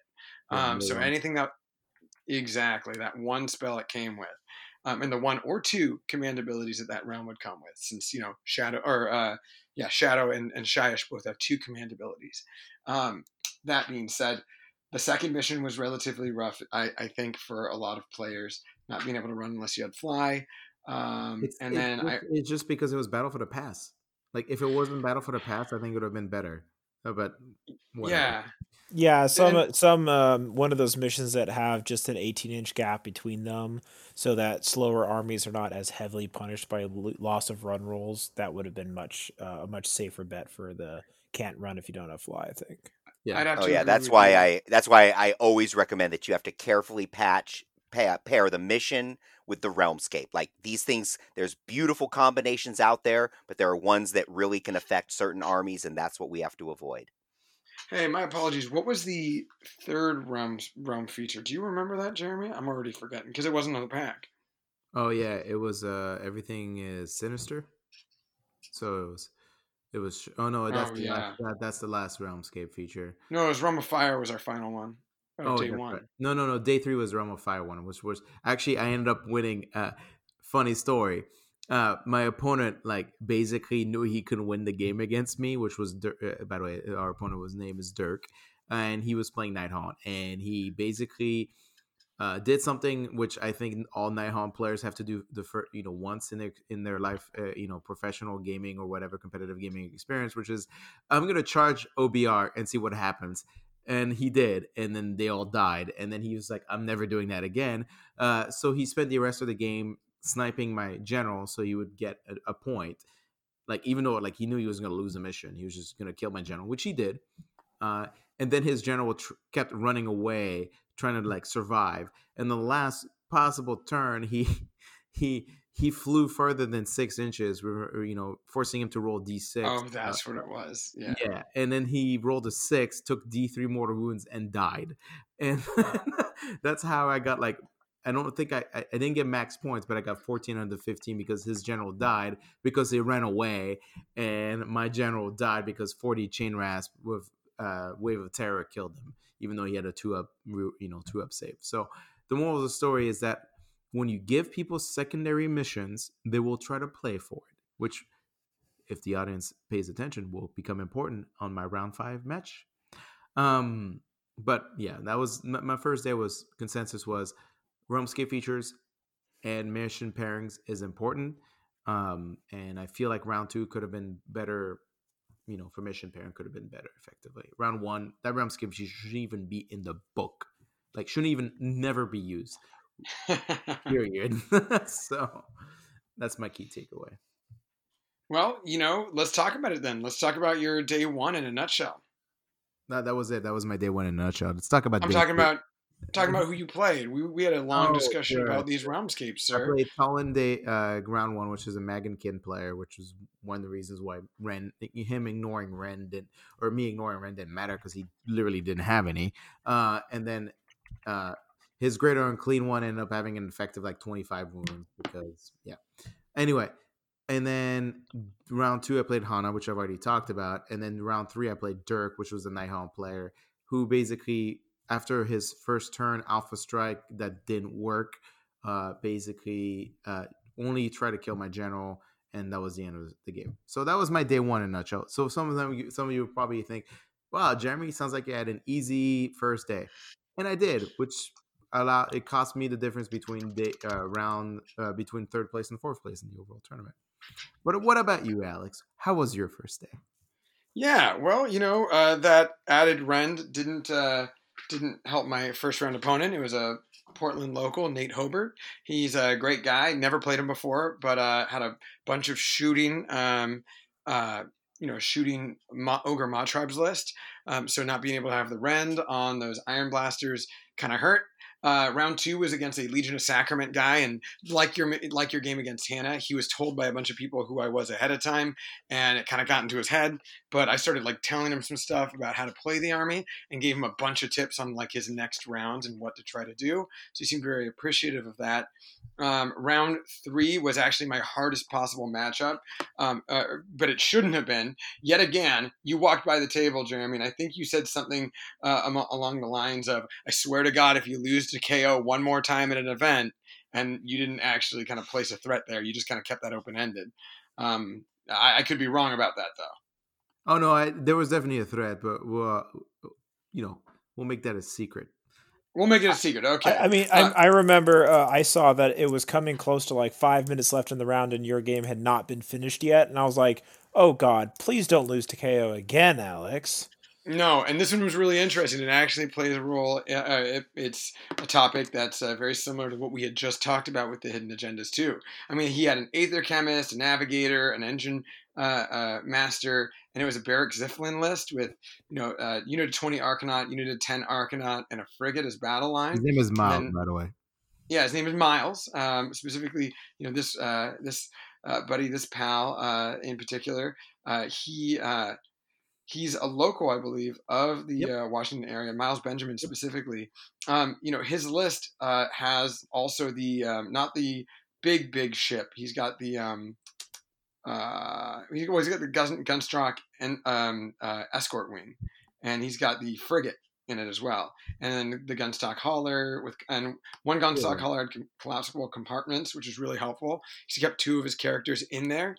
Um, no so anything that exactly that one spell it came with. Um, and the one or two command abilities that that realm would come with, since you know shadow or uh, yeah, shadow and, and Shyish both have two command abilities. Um, that being said, the second mission was relatively rough, I, I think, for a lot of players, not being able to run unless you had fly. Um, It's, and it's then just, I, it's just because it was Battle for the Pass. Like if it wasn't Battle for the Pass, I think it would have been better. Uh, But whatever. yeah, Yeah, some And- uh, some um, one of those missions that have just an 18 inch gap between them, so that slower armies are not as heavily punished by loss of run rolls. That would have been much uh, a much safer bet for the can't run if you don't have fly. I think. Yeah. I'd have Oh yeah, that's why you. I that's why I always recommend that you have to carefully patch pair, pair the mission with the realmscape. Like these things, there's beautiful combinations out there, but there are ones that really can affect certain armies, and that's what we have to avoid. Hey, my apologies. What was the third realm realm feature? Do you remember that, Jeremy? I'm already forgetting because it wasn't on the pack. Oh yeah, it was. Uh, everything is sinister. So it was. It was. Oh no, that's Oh, the yeah. last, that, that's the last Realmscape feature. No, it was Realm of Fire was our final one. Oh, day one. right. No, no, no. Day three was Realm of Fire one, which was actually I ended up winning. Uh, funny story. Uh, my opponent like basically knew he couldn't win the game against me, which was Dir- uh, by the way, our opponent was name is Dirk, and he was playing Nighthaunt, and he basically uh, did something which I think all Nighthaunt players have to do the first, you know, once in their in their life, uh, you know, professional gaming or whatever competitive gaming experience, which is I'm gonna charge OBR and see what happens. And he did, and then they all died. And then he was like, "I'm never doing that again." Uh, so he spent the rest of the game sniping my general, so he would get a, a point. Like even though like he knew he was gonna lose the mission, he was just gonna kill my general, which he did. Uh, and then his general tr- kept running away, trying to like survive. And the last possible turn, he he he flew further than six inches, you know, forcing him to roll d6. Oh, that's what it was. Yeah. Yeah, and then he rolled a six, took D three mortal wounds, and died. And that's how I got like I don't think I I didn't get max points, but I got fourteen under fifteen because his general died because he ran away, and my general died because forty chain rasp with uh, wave of terror killed him, even though he had a two up you know two up save. So the moral of the story is that when you give people secondary missions, they will try to play for it, which if the audience pays attention, will become important on my round five match. Um, but yeah, that was my first day. Was consensus was Realmscape features and mission pairings is important. Um, and I feel like round two could have been better. You know, for mission pairing could have been better effectively. Round one, that Realmscape feature shouldn't even be in the book. Like, shouldn't even never be used. Period. so that's my key takeaway. well, you know, let's talk about it then. Let's talk about your day one in a nutshell. No, that was it. That was my day one in a nutshell. Let's talk about. I'm talking two. about talking about who you played. We we had a long Oh, discussion sure, about these realmscapes, I sir. played Colin Day uh, Ground One, which is a Maggotkin player, which was one of the reasons why Rend, him ignoring Rend didn't, or me ignoring Rend didn't matter because he literally didn't have any. Uh, and then uh, his greater unclean one ended up having an effective like 25 wounds because, yeah. Anyway, and then round two, I played Hana, which I've already talked about. And then round three, I played Dirk, which was a Nighthaunt player who basically, after his first turn Alpha Strike that didn't work, uh, basically uh, only try to kill my general, and that was the end of the game. So that was my day one in a nutshell. So some of them, some of you probably think, "Wow, Jeremy sounds like you had an easy first day," and I did, which allowed it cost me the difference between day uh, round uh, between third place and fourth place in the overall tournament. But what about you, Alex? How was your first day? Yeah, well, you know uh, that added rend didn't uh, didn't help my first round opponent. It was a Portland local, Nate Hobart. He's a great guy. Never played him before, but uh, had a bunch of shooting. Um, uh, you know, shooting Ma- Ogor Mawtribes list. Um, so not being able to have the rend on those iron blasters kind of hurt. Uh, round two was against a Legion of Sacrament guy, and like your like your game against Hannah, he was told by a bunch of people who I was ahead of time, and it kind of got into his head. But I started like telling him some stuff about how to play the army, and gave him a bunch of tips on like his next round and what to try to do. So he seemed very appreciative of that. Um, round three was actually my hardest possible matchup, um, uh, but it shouldn't have been. Yet again, you walked by the table, Jeremy, and I think you said something uh, along the lines of, "I swear to God, if you lose to KO one more time at an event," and you didn't actually kind of place a threat there. You just kind of kept that open ended. Um, I-, I could be wrong about that though. Oh no, I, there was definitely a threat, but we'll, uh, you know, we'll make that a secret. We'll make it a secret. Okay. I, I mean, Uh, I, I remember uh, I saw that it was coming close to like five minutes left in the round, and your game had not been finished yet, and I was like, "Oh God, please don't lose to KO again, Alex." No, and this one was really interesting. It actually plays a role. Uh, uh, it, it's a topic that's uh, very similar to what we had just talked about with the hidden agendas too. I mean, he had an Aether-Khemist, a navigator, an engine uh, uh, master, and it was a Barak-Zilfin list with you know uh, unit of twenty Arkanaut, unit of ten Arkanaut, and a frigate as battle line. His name is Miles, then- by the way. Yeah, his name is Miles. Um, specifically, you know this uh, this uh, buddy, this pal uh, in particular. Uh, he uh, he's a local, I believe, of the uh, Washington area. Miles Benjamin specifically. Um, you know, his list uh, has also the um, not the big big ship. He's got the um, uh, he's got the gun, Grundstok and um, uh, escort wing, and he's got the frigate in it as well, and then the gunstock hauler with and one gunstock Yeah. hauler had collapsible compartments, which is really helpful. He kept two of his characters in there,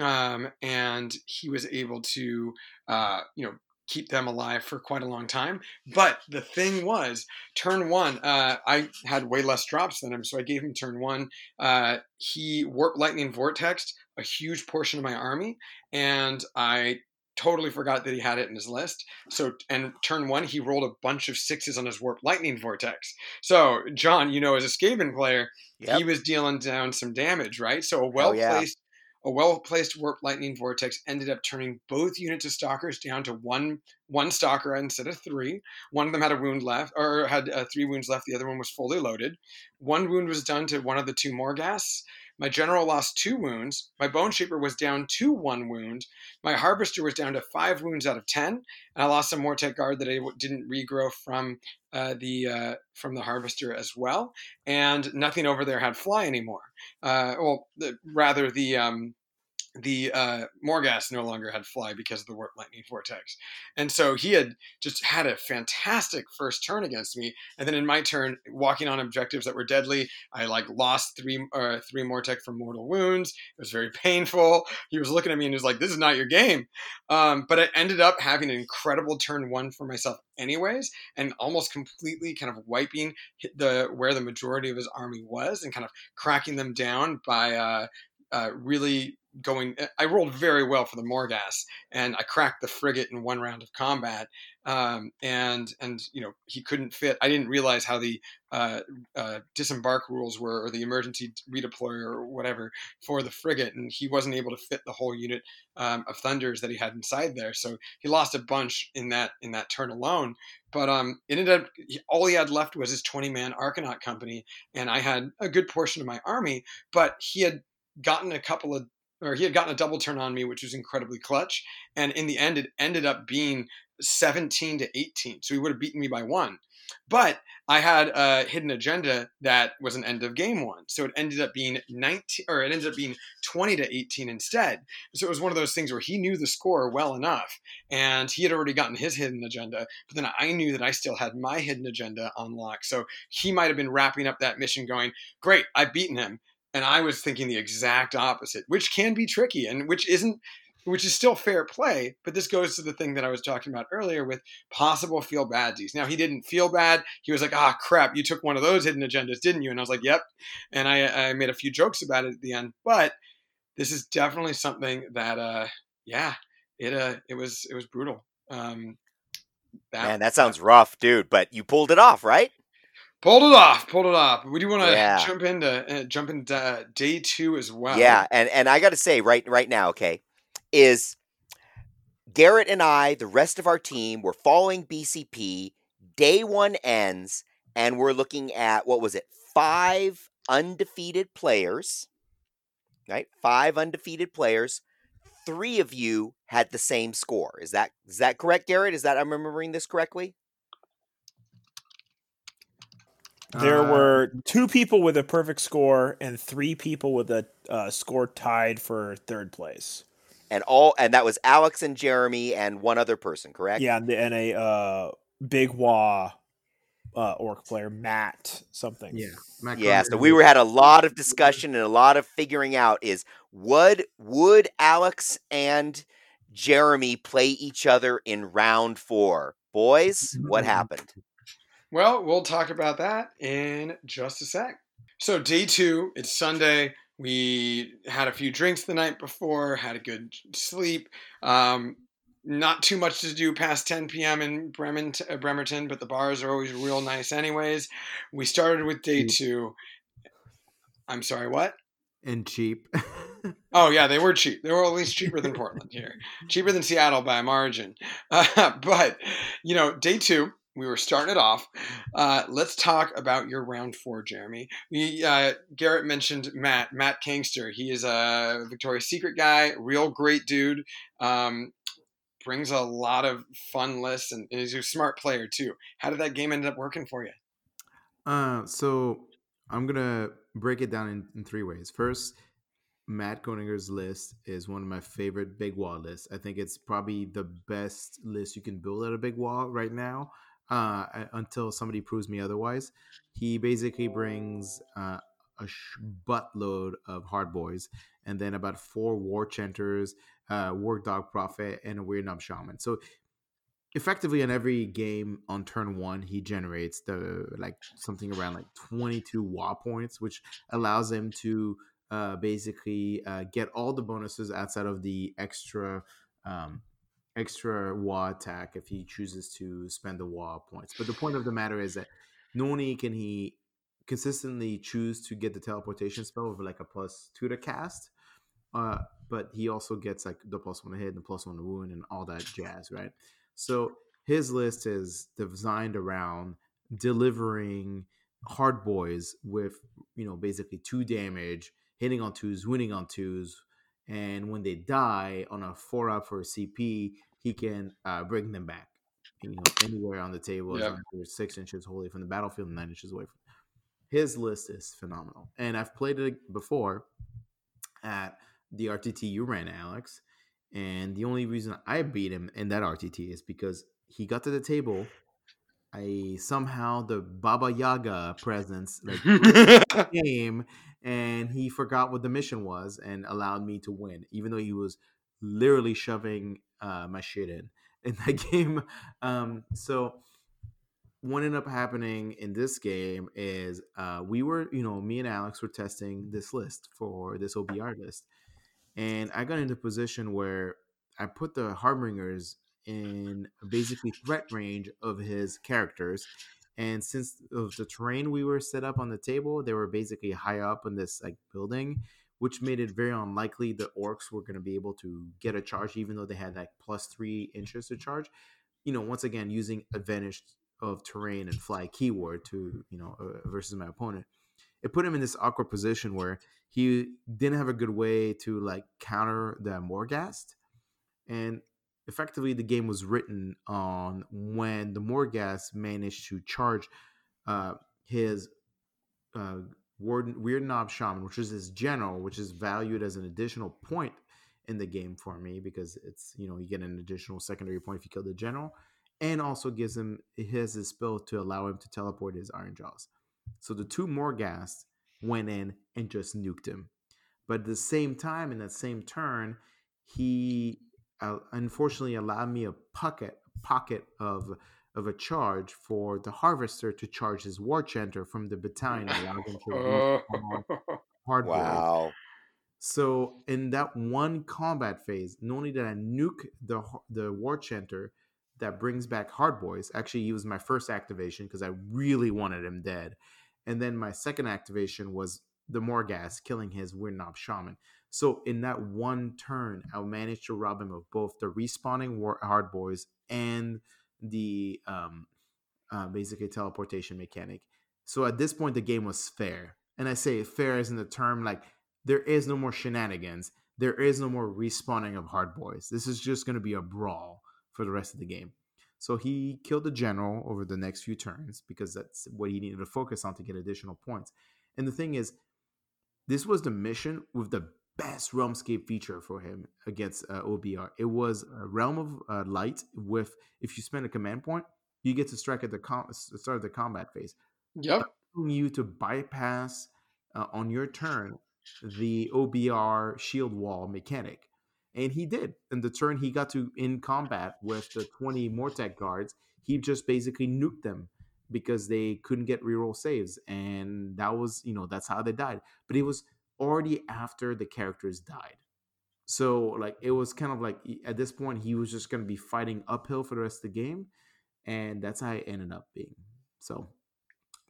um, and he was able to, uh, you know, keep them alive for quite a long time. But the thing was, turn one, uh, I had way less drops than him, so I gave him turn one. Uh, he warp lightning vortex a huge portion of my army, and I totally forgot that he had it in his list. So, and turn one, he rolled a bunch of sixes on his warp lightning vortex. So, John, you know, as a Skaven player, Yep. he was dealing down some damage, right? So, a Oh, well placed. A well-placed warp lightning vortex ended up turning both units of stalkers down to one one stalker instead of three. One of them had a wound left, or had uh, three wounds left. The other one was fully loaded. One wound was done to one of the two Morghast. My general lost two wounds. My bone shaper was down to one wound. My harvester was down to five wounds out of ten, and I lost some Mortek guard that I didn't regrow from uh, the uh, from the harvester as well. And nothing over there had fly anymore. Uh, well, the, rather the um, the uh, Morghast no longer had fly because of the warp lightning vortex, and so he had just had a fantastic first turn against me. And then in my turn, walking on objectives that were deadly, I like lost three uh, three Mortek from mortal wounds. It was very painful. He was looking at me and he was like, "This is not your game." Um, but I ended up having an incredible turn one for myself, anyways, and almost completely kind of wiping the where the majority of his army was and kind of cracking them down by uh, uh, really going. I rolled very well for the Morghast and I cracked the frigate in one round of combat. Um, and and you know he couldn't fit. I didn't realize how the uh, uh, disembark rules were, or the emergency redeploy, or whatever for the frigate, and he wasn't able to fit the whole unit um, of thunders that he had inside there. So he lost a bunch in that in that turn alone. But um, it ended up all he had left was his 20 man Arkanaut company, and I had a good portion of my army. But he had gotten a couple of or he had gotten a double turn on me, which was incredibly clutch. And in the end, it ended up being 17 to 18. So he would have beaten me by one. But I had a hidden agenda that was an end of game one. So it ended up being 19 or it ended up being 20 to 18 instead. So it was one of those things where he knew the score well enough and he had already gotten his hidden agenda. But then I knew that I still had my hidden agenda unlocked. So he might have been wrapping up that mission going, Great, I've beaten him. And I was thinking the exact opposite, which can be tricky and which isn't which is still fair play. But this goes to the thing that I was talking about earlier with possible feel badsies. Now he didn't feel bad. He was like, "Ah, crap, you took one of those hidden agendas, didn't you?" And I was like, "Yep." And I, I made a few jokes about it at the end. But this is definitely something that, uh, yeah, it uh, it was it was brutal. Um, that, Man, that sounds rough, dude. But you pulled it off, right? Pulled it off, pulled it off. We do want to yeah. jump into uh, jump into uh, day two as well. Yeah, and and I got to say right right now, okay, is Garrett and I, the rest of our team, we're following BCP. Day one ends, and we're looking at what was it? Five undefeated players, right? Five undefeated players. Three of you had the same score. Is that is that correct, Garrett? Is that I'm remembering this correctly? There uh, were two people with a perfect score and three people with a uh, score tied for third place and all and that was Alex and Jeremy and one other person, correct? Yeah, and, and a uh, big Waaagh uh, orc player, Matt something. Yeah, Matt yeah. So we were had a lot of discussion and a lot of figuring out is would would Alex and Jeremy play each other in round four? Boys, what happened? Well, we'll talk about that in just a sec. So day two, it's Sunday. We had a few drinks the night before, had a good sleep. Um, not too much to do past 10 p.m. in Bremen, uh, Bremerton, but the bars are always real nice, anyways. We started with day two. I'm sorry, what? And cheap. oh yeah, they were cheap. They were at least cheaper than Portland here, cheaper than Seattle by a margin. Uh, but you know, day two, we were starting it off. Uh, let's talk about your round four, Jeremy. We, uh, Garrett mentioned Matt, Matt Kangster. He is a Victoria's Secret guy, real great dude. Um, brings a lot of fun lists, and he's a smart player too. How did that game end up working for you? Uh, so I'm gonna break it down in, in three ways. First, Matt Koninger's list is one of my favorite big Waaagh lists. I think it's probably the best list you can build at a big Waaagh right now uh, until somebody proves me otherwise. He basically brings uh, a sh- buttload of Ardboys and then about four war chanters, uh, Wurrgog prophet, and a Weirdnob shaman. So effectively in every game on turn one, he generates the like something around like 22 Waaagh points, which allows him to uh, basically uh, get all the bonuses outside of the extra um, extra Waaagh attack if he chooses to spend the Waaagh points. But the point of the matter is that not only can he consistently choose to get the teleportation spell with like a plus two to cast, uh, but he also gets like the plus one hit and the plus one to wound and all that jazz, right? So his list is designed around delivering hard boys with you know basically two damage, hitting on twos, winning on twos, and when they die on a four up for a CP, he can uh, bring them back. You know, anywhere on the table, yep. six inches wholly from the battlefield, nine inches away from. His list is phenomenal, and I've played it before at the RTT you ran, Alex. And the only reason I beat him in that RTT is because he got to the table. I somehow the Baba Yaga presence like game, and he forgot what the mission was and allowed me to win, even though he was literally shoving uh, my shit in in that game. Um, so what ended up happening in this game is uh, we were, you know, me and Alex were testing this list for this OBR list, and I got into a position where I put the Harbingers in basically threat range of his characters. And since of the terrain we were set up on the table, they were basically high up in this like building, which made it very unlikely the orcs were going to be able to get a charge, even though they had like plus three inches to charge. You know, once again using advantage of terrain and fly keyword to you know uh, versus my opponent. It put him in this awkward position where he didn't have a good way to like counter the Morghast, and effectively the game was written on when the Morghast managed to charge uh, his uh, Warden, Weirdnob Shaman, which is his general, which is valued as an additional point in the game for me because it's you know you get an additional secondary point if you kill the general, and also gives him his, his spell to allow him to teleport his Ironjawz. So the two Morghast went in and just nuked him. But at the same time, in that same turn, he uh, unfortunately allowed me a pocket pocket of of a charge for the harvester to charge his war chanter from the battalion, allowing him to Oh. hard Wow. So in that one combat phase, not only did I nuke the the war chanter that brings back Ardboys, actually he was my first activation because I really wanted him dead, and then my second activation was the Morghast killing his Weirdnob Shaman. So in that one turn, I managed to rob him of both the respawning war- Ardboys and the um, uh, basically teleportation mechanic. So at this point, the game was fair, and I say fair as in the term like there is no more shenanigans. There is no more respawning of Ardboys. This is just going to be a brawl for the rest of the game. So he killed the general over the next few turns because that's what he needed to focus on to get additional points. And the thing is, this was the mission with the best Realmscape feature for him against uh, OBR. It was a Realm of uh, Light with if you spend a command point, you get to strike at the com- start of the combat phase Yep. you to bypass uh, on your turn the OBR shield wall mechanic. And he did. In the turn he got to in combat with the 20 Mortek guards, he just basically nuked them because they couldn't get reroll saves. And that was, you know, that's how they died. But it was already after the characters died. So, like, it was kind of like at this point, he was just to be fighting uphill for the rest of the game. And that's how it ended up being. So,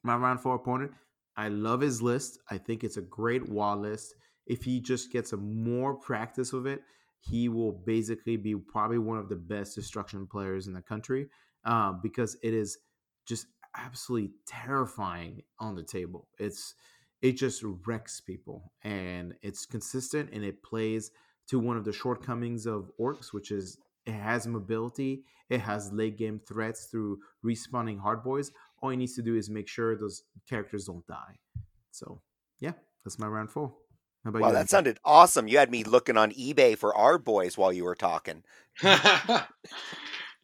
my round four opponent. I love his list. I think it's a great wall list. If he just gets a more practice with it, he will basically be probably one of the best destruction players in the country uh, because it is just absolutely terrifying on the table. It's it just wrecks people and it's consistent and it plays to one of the shortcomings of orcs, which is it has mobility, it has late game threats through respawning Ardboys. All he needs to do is make sure those characters don't die. So yeah, that's my round four. How about Wow, you? that sounded awesome. You had me looking on eBay for Ardboys while you were talking.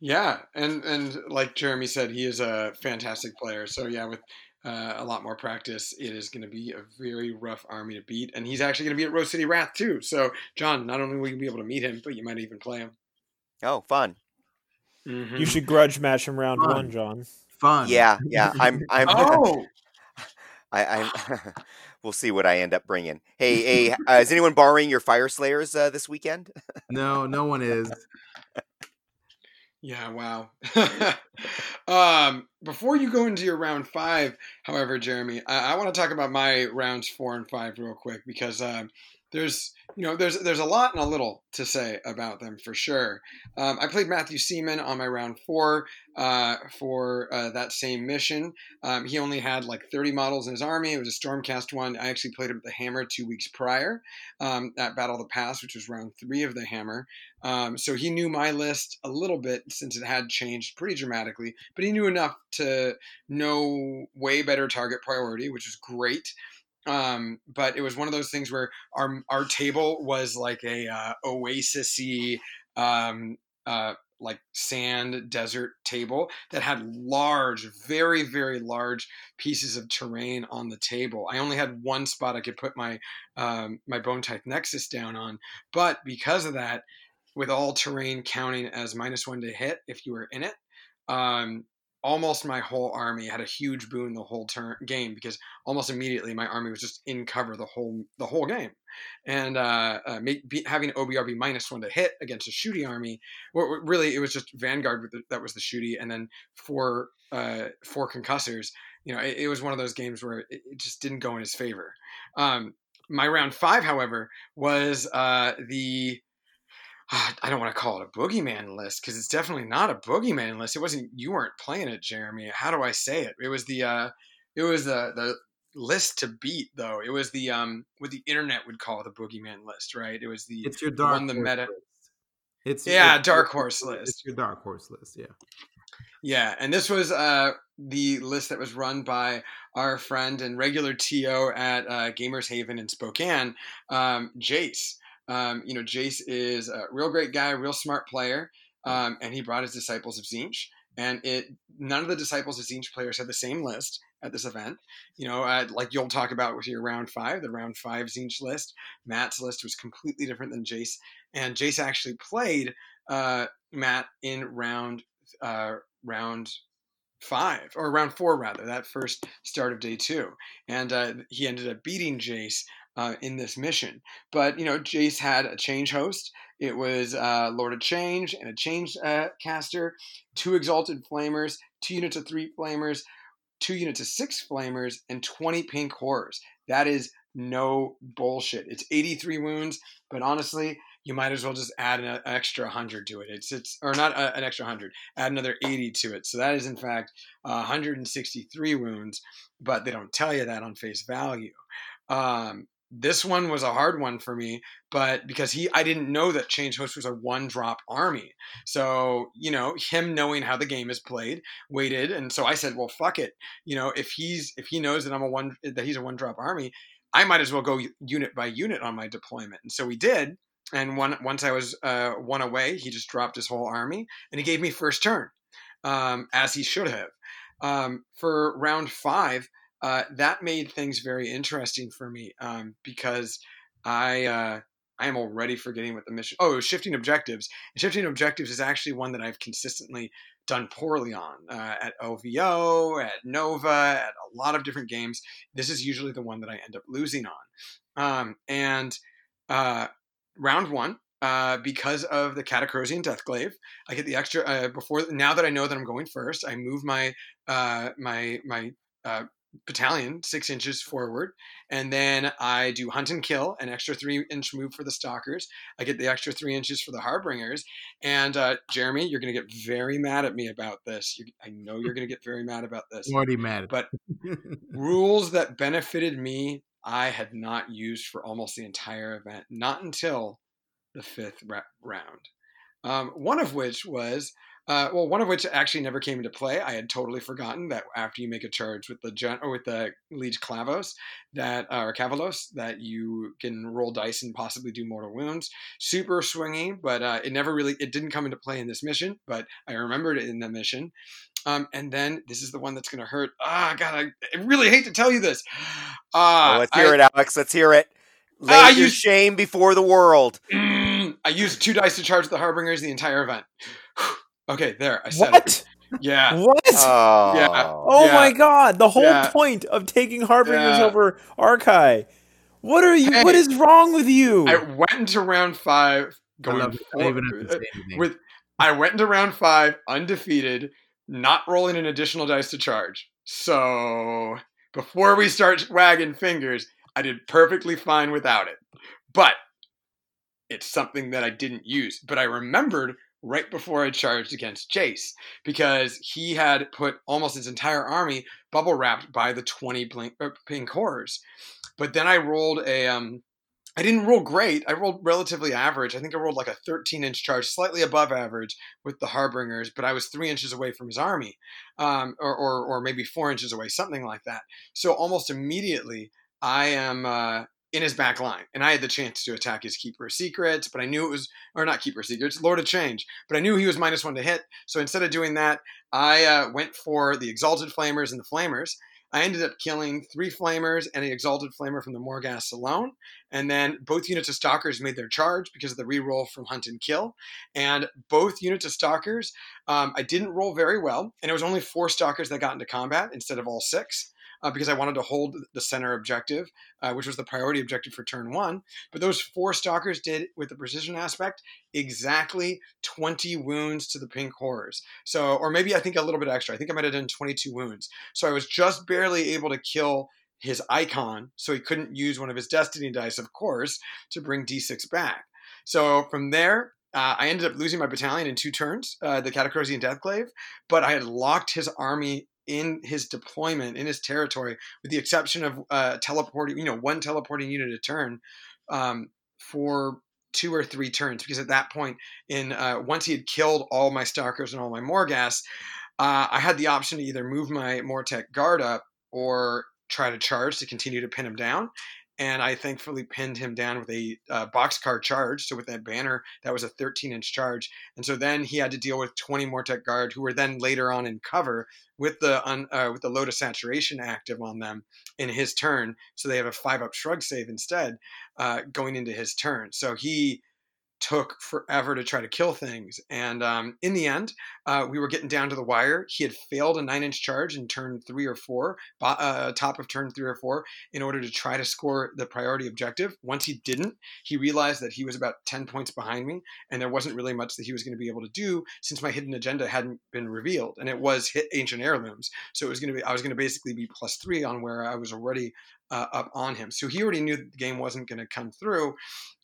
yeah, and and like Jeremy said, he is a fantastic player. So yeah, with uh, a lot more practice, it is going to be a very rough army to beat. And he's actually going to be at Rose City Wrath too. So John, not only will you be able to meet him, but you might even play him. Oh, fun. Mhm. You should grudge match him round Fun. one, John. Fun. Yeah, yeah. I'm I'm Oh, I, I'm we'll see what I end up bringing. Hey, hey, uh, is anyone borrowing your Fyreslayers uh, this weekend? No, no one is. Yeah, wow. um, before you go into your round five, however, Jeremy, I, I want to talk about my rounds four and five real quick because um, there's you know there's there's a lot and a little to say about them for sure. Um, I played Matthew Seaman on my round four uh, for uh, that same mission. Um, he only had like 30 models in his army. It was a Stormcast one. I actually played him at the Hammer two weeks prior um, at Battle of the Pass, which was round three of the Hammer. Um, so he knew my list a little bit since it had changed pretty dramatically, but he knew enough to know way better target priority, which is great. Um, but it was one of those things where our our table was like a uh, oasisy, um, uh, like sand desert table that had large, very very large pieces of terrain on the table. I only had one spot I could put my um, my Bone-tithe Nexus down on, but because of that, with all terrain counting as minus one to hit if you were in it. Um, almost my whole army had a huge boon the whole turn game because almost immediately my army was just in cover the whole the whole game, and uh, uh, make, be, having OBRB minus one to hit against a shooty army, well, really it was just Vanguard that was the shooty, and then four uh, four concussors. You know, it, it, was one of those games where it, it just didn't go in his favor. Um, my round five, however, was uh, the I don't want to call it a boogeyman list because it's definitely not a boogeyman list. It wasn't you weren't playing it, Jeremy. How do I say it? It was the uh, it was the the list to beat though. It was the um what the internet would call the boogeyman list, right? It was the it's your dark one the meta. List. It's yeah, it's, dark horse list. It's your dark horse list, yeah. Yeah, and this was uh, the list that was run by our friend and regular TO at uh, Gamers Haven in Spokane, um, Jace. Um, you know, Jace is a real great guy, real smart player, um, and he brought his disciples of Tzeentch. And it none of the disciples of Tzeentch players had the same list at this event. You know, uh, like you'll talk about with your round five, the round five Tzeentch list. Matt's list was completely different than Jace, and Jace actually played uh, Matt in round uh, round five or round four rather that first start of day two and uh, he ended up beating jace uh, in this mission. But you know, Jace had a change host. It was uh, Lord of Change and a change uh, caster, two exalted flamers, two units of three flamers, two units of six flamers, and twenty pink horrors. That is no bullshit. It's eighty three wounds, but honestly. You might as well just add an extra hundred to it. It's it's or not a, an extra hundred. Add another eighty to it. So that is in fact 163 wounds, but they don't tell you that on face value. Um, this one was a hard one for me, but because he, I didn't know that Change Host was a one drop army. So, you know, him knowing how the game is played, waited. And so I said, well, fuck it. You know, if he's, if he knows that I'm a one, that he's a one drop army, I might as well go unit by unit on my deployment. And so we did. And one, once I was uh, one away, he just dropped his whole army and he gave me first turn, um, as he should have. Um, for round five, uh, that made things very interesting for me um, because I uh, I am already forgetting what the mission. Oh, shifting objectives. And shifting objectives is actually one that I've consistently done poorly on uh, at LVO, at Nova, at a lot of different games. This is usually the one that I end up losing on. Um, and uh, round one, uh, because of the Catacrosian Deathglaive. I get the extra uh, before now that I know that I'm going first. I move my uh, my my uh, battalion six inches forward and then i do hunt and kill an extra three inch move for the stalkers. I get the extra three inches for the harbingers. And uh, jeremy you're going to get very mad at me about this. You, i know you're going to get very mad about this I'm already mad but rules that benefited me i had not used for almost the entire event not until the fifth round. Um, one of which was uh, well, one of which actually never came into play. I had totally forgotten that after you make a charge with the gen- or with the Liege Clavos, that uh, or Kavalos, that you can roll dice and possibly do mortal wounds. Super swingy, but uh, it never really it didn't come into play in this mission. But I remembered it in the mission. Um, and then this is the one that's going to hurt. Ah, oh, God, I, I, really hate to tell you this. Uh, oh, let's hear I, it, Alex. Let's hear it. Lay uh, your shame before the world. I used two dice to charge the Harbingers the entire event. Okay, there. I said what? It. Yeah. What? Oh. Yeah. Oh yeah. my god. The whole Yeah. point of taking Harbingers Yeah. over Archai. What are you Hey. what is wrong with you? I went into round five going love. I don't even have to for- say anything. with. I went into round five undefeated, not rolling an additional dice to charge. So before we start wagging fingers, I did perfectly fine without it. But it's something that I didn't use. But I remembered right before I charged against Jace because he had put almost his entire army bubble wrapped by the 20 blink, uh, pink horrors. But then I rolled a um I didn't roll great. I rolled relatively average. I think I rolled like a 13 inch charge, slightly above average with the Harbingers, but I was three inches away from his army, um, or, or, or maybe four inches away, something like that. So almost immediately, I am uh, in his back line, and I had the chance to attack his Keeper Secrets, but I knew it was, or not Keeper Secrets, Lord of Change, but I knew he was minus one to hit. So instead of doing that, I uh, went for the Exalted Flamers and the Flamers. I ended up killing three flamers and an exalted flamer from the Morghast alone. And then both units of stalkers made their charge because of the reroll from hunt and kill. And both units of stalkers, um, I didn't roll very well. And it was only four stalkers that got into combat instead of all six uh, because I wanted to hold the center objective, uh, which was the priority objective for turn one. But those four stalkers did, with the precision aspect, exactly 20 wounds to the pink horrors. So, or maybe I think a little bit extra. I think I might have done 22 wounds. So I was just barely able to kill his icon, so he couldn't use one of his destiny dice, of course, to bring d6 back. So from there, uh, I ended up losing my battalion in two turns, uh, the Catacrozian Deathglaive, but I had locked his army in his deployment in his territory, with the exception of uh, teleporting, you know, one teleporting unit a turn um, for two or three turns. Because at that point, in uh, once he had killed all my Stalkers and all my Morghast, uh, I had the option to either move my Mortek guard up or try to charge to continue to pin him down and I thankfully pinned him down with a uh, boxcar charge. So with that banner, that was a 13 inch charge, and so then he had to deal with 20 Mortek guard, who were then later on in cover with the uh, with the lotus saturation active on them in his turn. So they have a five up shrug save instead uh, going into his turn. So he took forever to try to kill things. And um, in the end, uh, we were getting down to the wire. He had failed a nine inch charge in turn three or four, uh, top of turn three or four, in order to try to score the priority objective. Once he didn't, he realized that he was about 10 points behind me, and there wasn't really much that he was going to be able to do since my hidden agenda hadn't been revealed. And it was hit ancient heirlooms. So it was going to be, I was going to basically be plus three on where I was already uh, up on him. So he already knew the game wasn't going to come through.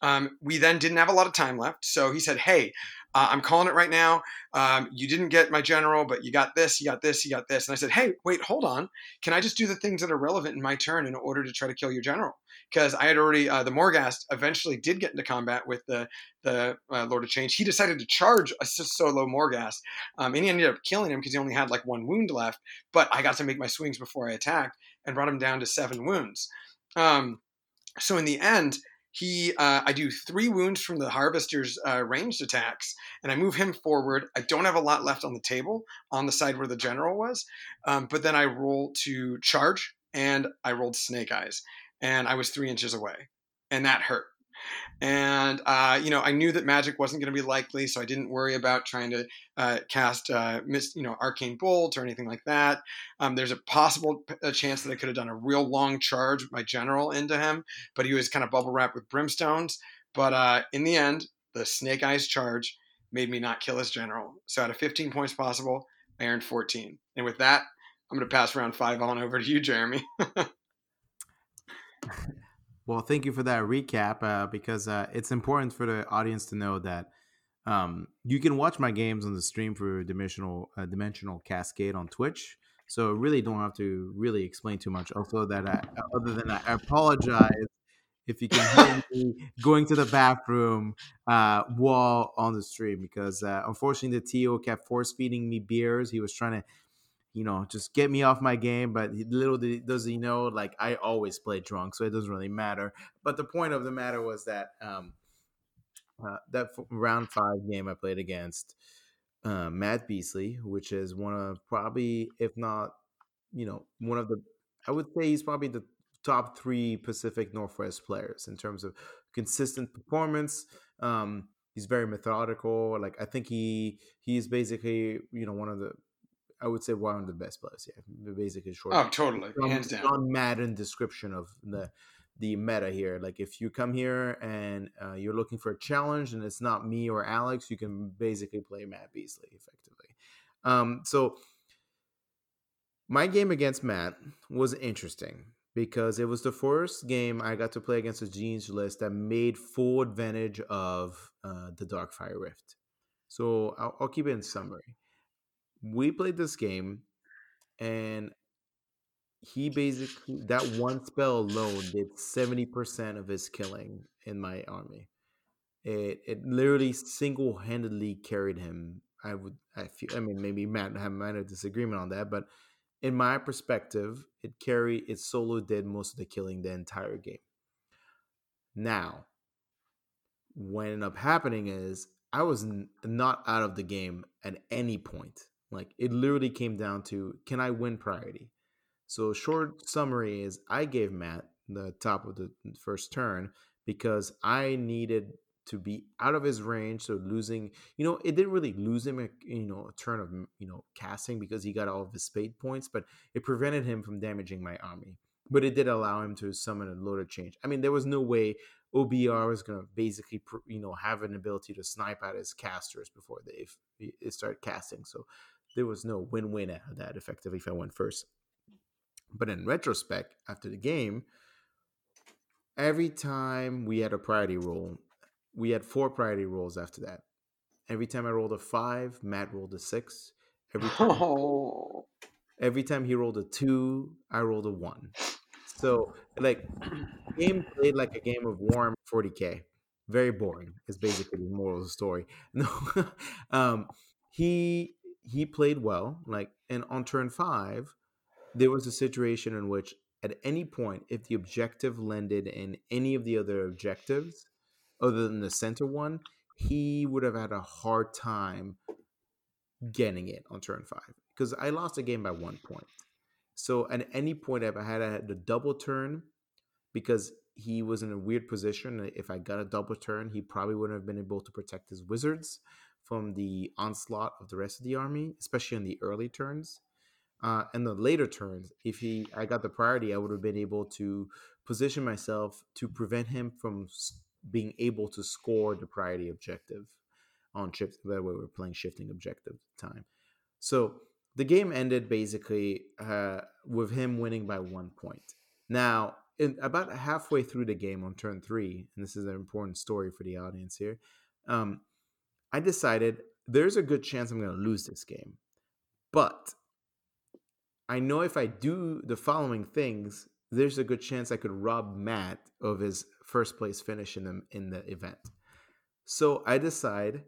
Um, we then didn't have a lot of time left. So he said, Hey, uh, I'm calling it right now. Um, you didn't get my general, but you got this, you got this, you got this. And I said, Hey, wait, hold on. Can I just do the things that are relevant in my turn in order to try to kill your general? Because I had already, uh, the Morghast eventually did get into combat with the, the uh, Lord of Change. He decided to charge a solo Morghast, Um, and he ended up killing him because he only had like one wound left. But I got to make my swings before I attacked and brought him down to seven wounds. Um, so in the end, he uh, I do three wounds from the harvester's uh, ranged attacks, and I move him forward. I don't have a lot left on the table on the side where the general was, um, but then I roll to charge, and I rolled snake eyes, and I was three inches away, and that hurt and uh, you know I knew that magic wasn't going to be likely, so I didn't worry about trying to uh, cast uh, miss, you know arcane bolt or anything like that. Um, there's a possible a chance that I could have done a real long charge with my general into him, but he was kind of bubble wrapped with brimstones. But uh, in the end, the snake eyes charge made me not kill his general. So out of 15 points possible, I earned 14. And with that, I'm going to pass round five on over to you, Jeremy. Well, thank you for that recap uh, because uh, it's important for the audience to know that um, you can watch my games on the stream for Dimensional uh, Dimensional Cascade on Twitch. So really don't have to really explain too much. Also, that I, other than that, I apologize if you can hear me going to the bathroom uh, while on the stream because uh, unfortunately the TO kept force feeding me beers. He was trying to you know, just get me off my game. But little does he know, like I always play drunk, so it doesn't really matter. But the point of the matter was that um, uh, that round five game I played against uh, Matt Beasley, which is one of probably, if not, you know, one of the, I would say he's probably the top three Pacific Northwest players in terms of consistent performance. Um, he's very methodical. Like I think he he's basically you know one of the I would say one of the best players. Yeah, basically short. Oh, totally, hands down. On Madden description of the the meta here. Like if you come here and uh, you're looking for a challenge, and it's not me or Alex, you can basically play Matt Beasley effectively. Um, so my game against Matt was interesting because it was the first game I got to play against a Tzeentch list that made full advantage of uh, the Darkfire Rift. So I'll, I'll keep it in summary we played this game and he basically that one spell alone did 70% of his killing in my army. It it literally single-handedly carried him. I would i feel i mean maybe matt have might have disagreement on that but in my perspective it carried it solo did most of the killing the entire game. Now what ended up happening is i was n- not out of the game at any point like it literally came down to can I win priority? So, short summary is I gave Matt the top of the first turn because I needed to be out of his range. So losing, you know, it didn't really lose him, a, you know, a turn of you know casting because he got all of his Fate Points, but it prevented him from damaging my army. But it did allow him to summon a Lord of Change. I mean, there was no way OBR was going to basically, you know, have an ability to snipe at his casters before they start casting. So there was no win-win out of that effectively if I went first. But in retrospect, after the game, every time we had a priority roll, we had four priority rolls after that. Every time I rolled a five, Matt rolled a six. Every time, oh. every time he rolled a two, I rolled a one. So like game played like a game of Warm 40k. Very boring is basically the moral of the story. No, um, he he played well. Like and on turn five, there was a situation in which at any point, if the objective landed in any of the other objectives other than the center one, he would have had a hard time getting it on turn five because I lost a game by one point. So at any point, if I had a, the double turn, because he was in a weird position. If I got a double turn, he probably wouldn't have been able to protect his wizards from the onslaught of the rest of the army, especially in the early turns. Uh, and the later turns, if he I got the priority, I would have been able to position myself to prevent him from being able to score the priority objective on shift. That way, we're playing shifting objective time. So the game ended basically uh, with him winning by one point. Now, in, about halfway through the game on turn three, and this is an important story for the audience here, um, I decided there's a good chance I'm going to lose this game, but I know if I do the following things, there's a good chance I could rob Matt of his first place finish in the in the event. So I decide,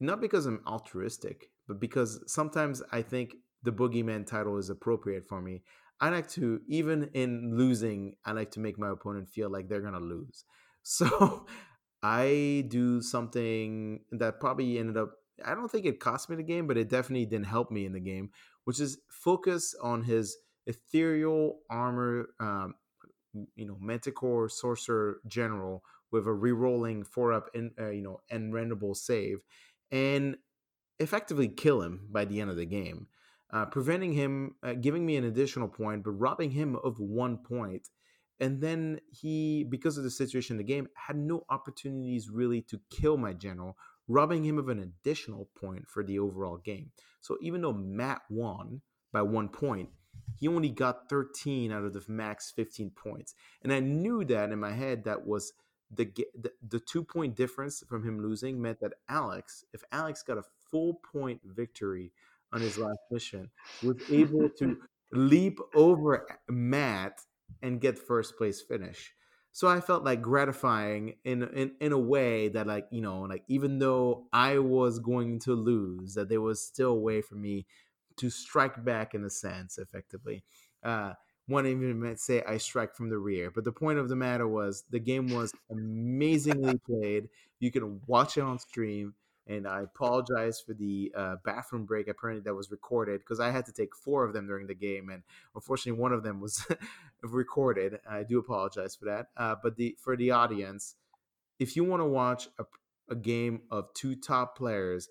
not because I'm altruistic, but because sometimes I think the boogeyman title is appropriate for me. I like to, even in losing, I like to make my opponent feel like they're gonna lose. So I do something that probably ended up. I don't think it cost me the game, but it definitely didn't help me in the game, which is focus on his ethereal armor, um, you know, Manticore Sorcerer General with a rerolling four up, in, uh, you know, and rendable save, and effectively kill him by the end of the game, uh, preventing him, uh, giving me an additional point, but robbing him of one point. And then he, because of the situation in the game, had no opportunities really to kill my general, robbing him of an additional point for the overall game. So even though Matt won by one point, he only got 13 out of the max 15 points. And I knew that in my head that was the, the, the two point difference from him losing meant that Alex, if Alex got a full point victory on his last mission, was able to leap over Matt and get first place finish. So I felt like gratifying in, in in a way that like you know like even though I was going to lose, that there was still a way for me to strike back in a sense, effectively. Uh, one even might say I strike from the rear. But the point of the matter was the game was amazingly played. You can watch it on stream. And I apologize for the uh, bathroom break apparently that was recorded because I had to take four of them during the game, and unfortunately one of them was recorded. I do apologize for that. Uh, but the for the audience, if you want to watch a, a game of two top players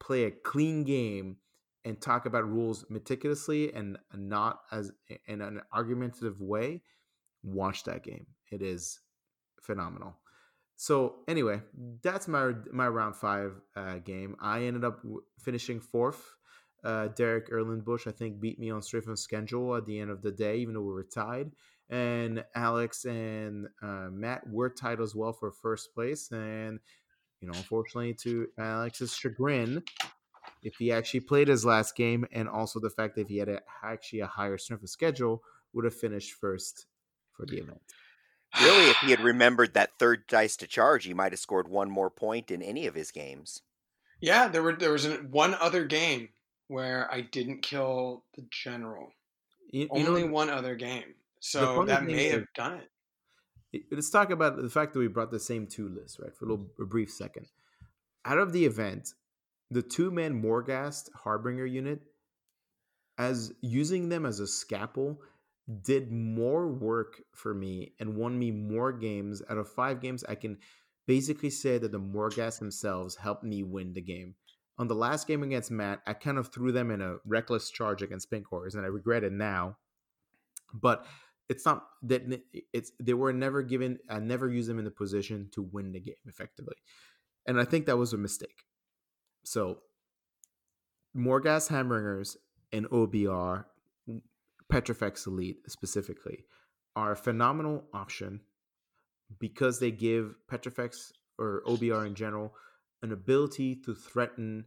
play a clean game and talk about rules meticulously and not as in an argumentative way, watch that game. It is phenomenal. So anyway, that's my my round five uh, game. I ended up finishing fourth. Uh, Derek Erlenbush, I think, beat me on straight from schedule at the end of the day, even though we were tied. And Alex and uh, Matt were tied as well for first place. And you know, unfortunately, to Alex's chagrin, if he actually played his last game, and also the fact that he had a, actually a higher strength of schedule, would have finished first for the event. Really, if he had remembered that third dice to charge, he might have scored one more point in any of his games. Yeah, there were there was an, one other game where I didn't kill the general. You, you Only know, one other game, so that may have done it. Let's talk about the fact that we brought the same two lists, right? For a little a brief second. Out of the event, the two man Morghast Harbinger unit as using them as a scalpel did more work for me and won me more games. Out of five games, I can basically say that the Morghast themselves helped me win the game. On the last game against Matt, I kind of threw them in a reckless charge against Pink Horrors, and I regret it now. But it's not that it's they were never given. I never used them in the position to win the game effectively, and I think that was a mistake. So, Morghast Harbingers and OBR Petrifex Elite specifically are a phenomenal option because they give Petrifex or OBR in general an ability to threaten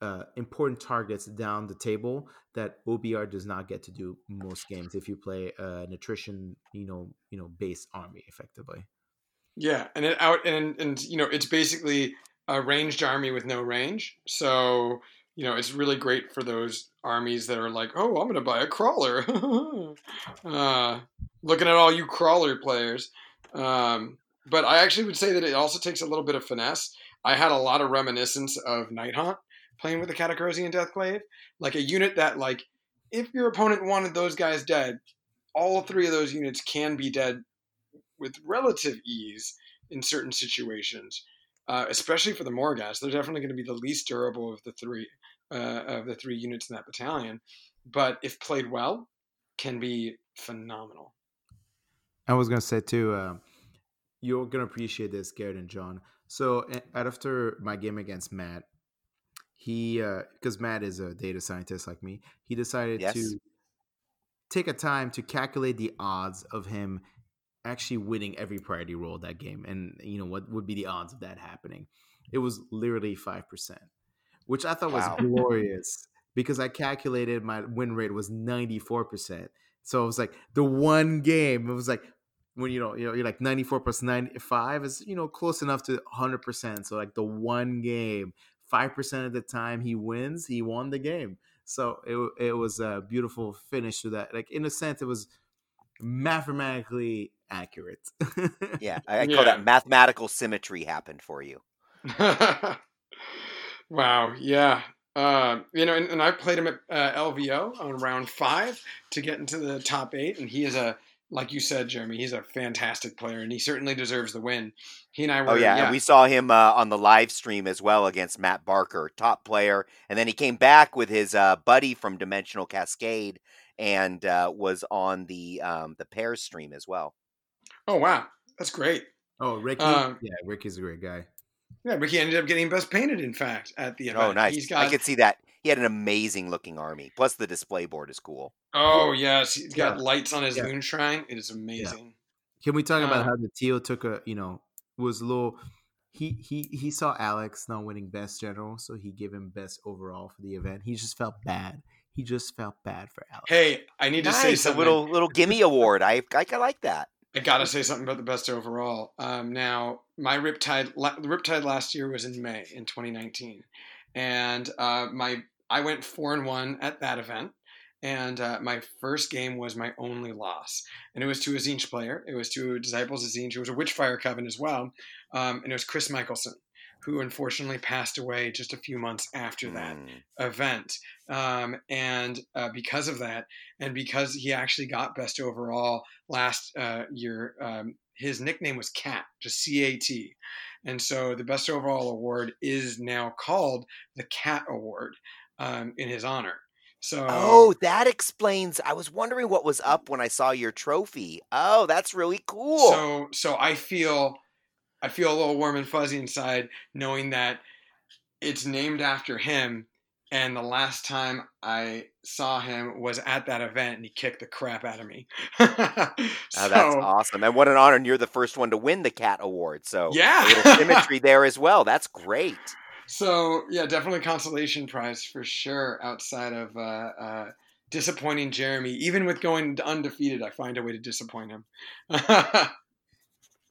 uh, important targets down the table that OBR does not get to do most games if you play a nutrition, you know, you know, based army effectively. Yeah, and it out and and you know it's basically a ranged army with no range. So you know it's really great for those armies that are like, oh, I'm going to buy a crawler. uh, looking at all you crawler players. Um, but I actually would say that it also takes a little bit of finesse. I had a lot of reminiscence of Night Nighthaunt playing with the Catacoursian Deathglaive, like a unit that, like, if your opponent wanted those guys dead, all three of those units can be dead with relative ease in certain situations, uh, especially for the Morghast. They're definitely going to be the least durable of the three uh, of the three units in that battalion, but if played well, can be phenomenal. I was gonna say too, uh, you're gonna appreciate this, Garrett and John. So after my game against Matt, he because uh, Matt is a data scientist like me, he decided yes. to take a time to calculate the odds of him actually winning every priority roll that game, and you know what would be the odds of that happening. It was literally five percent which I thought wow. was glorious because I calculated my win rate was 94%. So it was like the one game, it was like when you know, you know, you're like 94 plus 95 is, you know, close enough to 100%. So like the one game, 5% of the time he wins, he won the game. So it, it was a beautiful finish to that. Like in a sense, it was mathematically accurate. yeah, I, I call yeah. that mathematical symmetry happened for you. Wow. Yeah. Uh, you know, and, and, I played him at uh, LVO on round five to get into the top eight, and he is a, like you said, Jeremy, he's a fantastic player, and he certainly deserves the win. He and I oh, were. Oh yeah, yeah. and we saw him uh, on the live stream as well against Matt Barker, top player, and then he came back with his uh, buddy from Dimensional Cascade, and uh, was on the um, the pair stream as well. Oh wow, that's great. Oh, Ricky, um, yeah, Ricky's a great guy. Yeah, Ricky ended up getting best painted. In fact, at the oh, event. Oh, nice! He's got, I could see that. He had an amazing looking army. Plus, the display board is cool. Oh yes, he's got yeah. lights on his yeah. moon shrine. It is amazing. Yeah. Can we talk uh, about how the teal took a you know was a little. He, he he saw Alex not winning best general, so he gave him best overall for the event. He just felt bad. He just felt bad for Alex. Hey, I need nice, to say something. A little little gimme award. I I like that. I gotta say something about the best overall. Um, now, my Riptide, Riptide last year was in May in 2019, and uh, my I went four and one at that event, and uh, my first game was my only loss, and it was to a Tzeentch player. It was to Disciples of Tzeentch. It was a Witchfyre Coven as well, um, and it was Chris Michelson who unfortunately passed away just a few months after that mm. event. Um, and uh, because of that, and because he actually got best overall last uh, year, um, his nickname was Cat, just C A T. And so the best overall award is now called the Cat Award um, in his honor. So Oh, that explains. I was wondering what was up when I saw your trophy. Oh, that's really cool. So so I feel I feel a little warm and fuzzy inside knowing that it's named after him. And the last time I saw him was at that event, and he kicked the crap out of me. so, oh, that's awesome! And what an honor! And you're the first one to win the Cat Award, so yeah, a little symmetry there as well. That's great. So yeah, definitely consolation prize for sure. Outside of uh, uh, disappointing Jeremy, even with going undefeated, I find a way to disappoint him.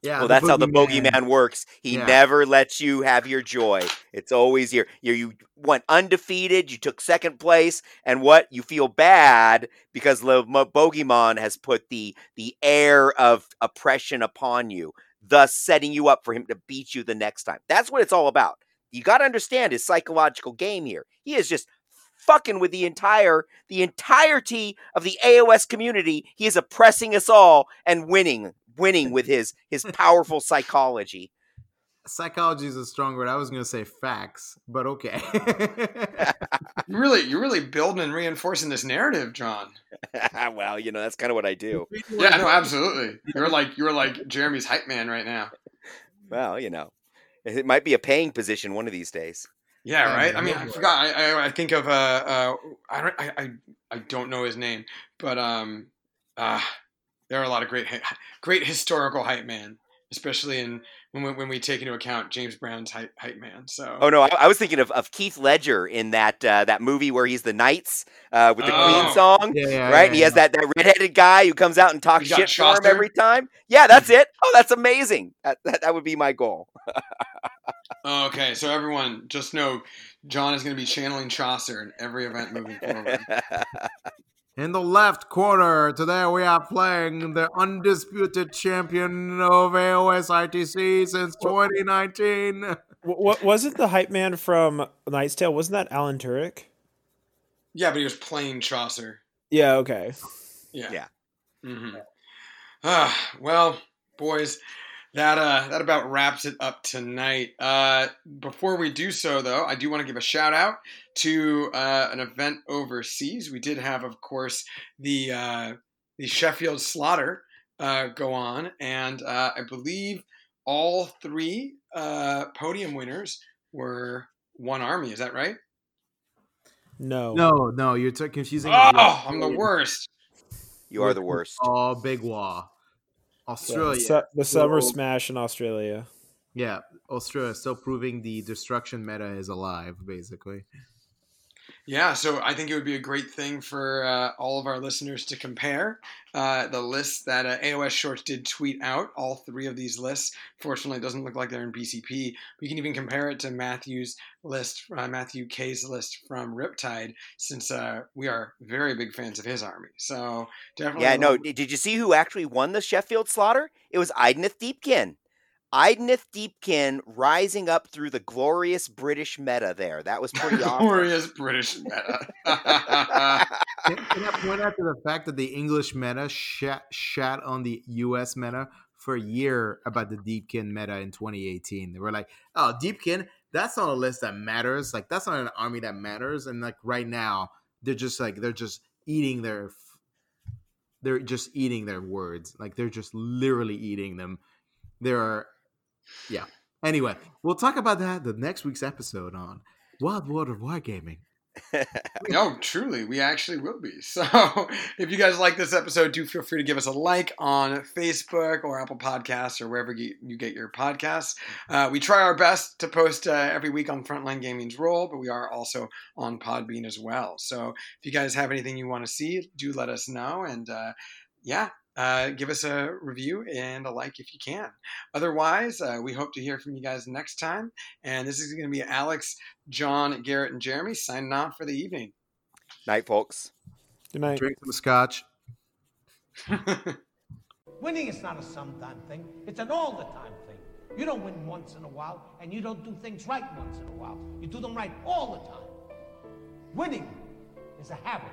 Yeah. Well, that's how the bogeyman man works. He yeah. never lets you have your joy. It's always here. You, you went undefeated. You took second place, and what you feel bad because the bogeyman has put the the air of oppression upon you, thus setting you up for him to beat you the next time. That's what it's all about. You got to understand his psychological game here. He is just fucking with the entire the entirety of the AOS community. He is oppressing us all and winning, winning with his his powerful psychology. Psychology is a strong word. I was going to say facts, but okay. You really, you're really building and reinforcing this narrative, John. well, you know that's kind of what I do. Yeah, no, absolutely. You're like you're like Jeremy's hype man right now. Well, you know, it might be a paying position one of these days. Yeah, Yeah, right. I mean. I forgot. I, I, I think of uh, uh I don't I, I I don't know his name, but um, uh, there are a lot of great great historical hype man, especially in when we, when we take into account James Brown's hype, hype man. So Oh no, I, I was thinking of, of Heath Ledger in that uh, that movie where he's the Knights uh, with the Oh. Queen song, yeah, yeah, right? yeah, and he has that, that redheaded guy who comes out and talks shit for him every time. Yeah, that's it. Oh, that's amazing. That, that that would be my goal. okay, so everyone just know John is going to be channeling Chaucer in every event moving forward. In the left corner, today we are playing the undisputed champion of AOS ITC since 2019. What was it? The hype man from Knight's Tale wasn't that Alan Tudyk? yeah, but he was playing Chaucer. Yeah. Okay. Yeah. Yeah. hmm Ah, well, boys, that uh, that about wraps it up tonight. Uh, before we do so, though, I do want to give a shout out to uh, an event overseas. We did have, of course, the uh, the Sheffield Slaughter uh, go on, and uh, I believe all three uh, podium winners were one army. Is that right? No. No, no, you're t- confusing. Oh, I'm the worst. you are the worst. Oh, Big Waaagh. Yeah, Australia. Su- the Summer Whoa. Smash in Australia. Yeah, Australia still proving the destruction meta is alive, basically. Yeah, so I think it would be a great thing for uh, all of our listeners to compare uh, the lists that uh, AOS Shorts did tweet out. All three of these lists. Fortunately, it doesn't look like they're in BCP. We can even compare it to Matthew's list, uh, Matthew K's list from Riptide, since uh, we are very big fans of his army. So definitely, Yeah, no. Did you see who actually won the Sheffield Slaughter? It was Idoneth Deepkin. Idoneth Deepkin rising up through the glorious British meta there. That was pretty awesome. glorious British meta. Can, can I point out to the fact that the English meta shat, shat on the US meta for a year about the Deepkin meta in 2018? They were like, oh, Deepkin, that's not a list that matters. Like, that's not an army that matters. And like right now, they're just like, they're just eating their, they're just eating their words. Like, they're just literally eating them. There are, yeah. Anyway, we'll talk about that the next week's episode on Wild World of Wargaming. No, truly, we actually will be. So, if you guys like this episode, do feel free to give us a like on Facebook or Apple Podcasts or wherever you, you get your podcasts. Uh, we try our best to post uh, every week on Frontline Gaming's Roll, but we are also on Podbean as well. So, if you guys have anything you want to see, do let us know. And uh, yeah, uh, give us a review and a like if you can. Otherwise, uh, we hope to hear from you guys next time. And this is going to be Alex, John, Garrett, and Jeremy signing off for the evening. Night, folks. Good night. Drink some scotch. Winning is not a sometime thing, it's an all the time thing. You don't win once in a while, and you don't do things right once in a while. You do them right all the time. Winning is a habit.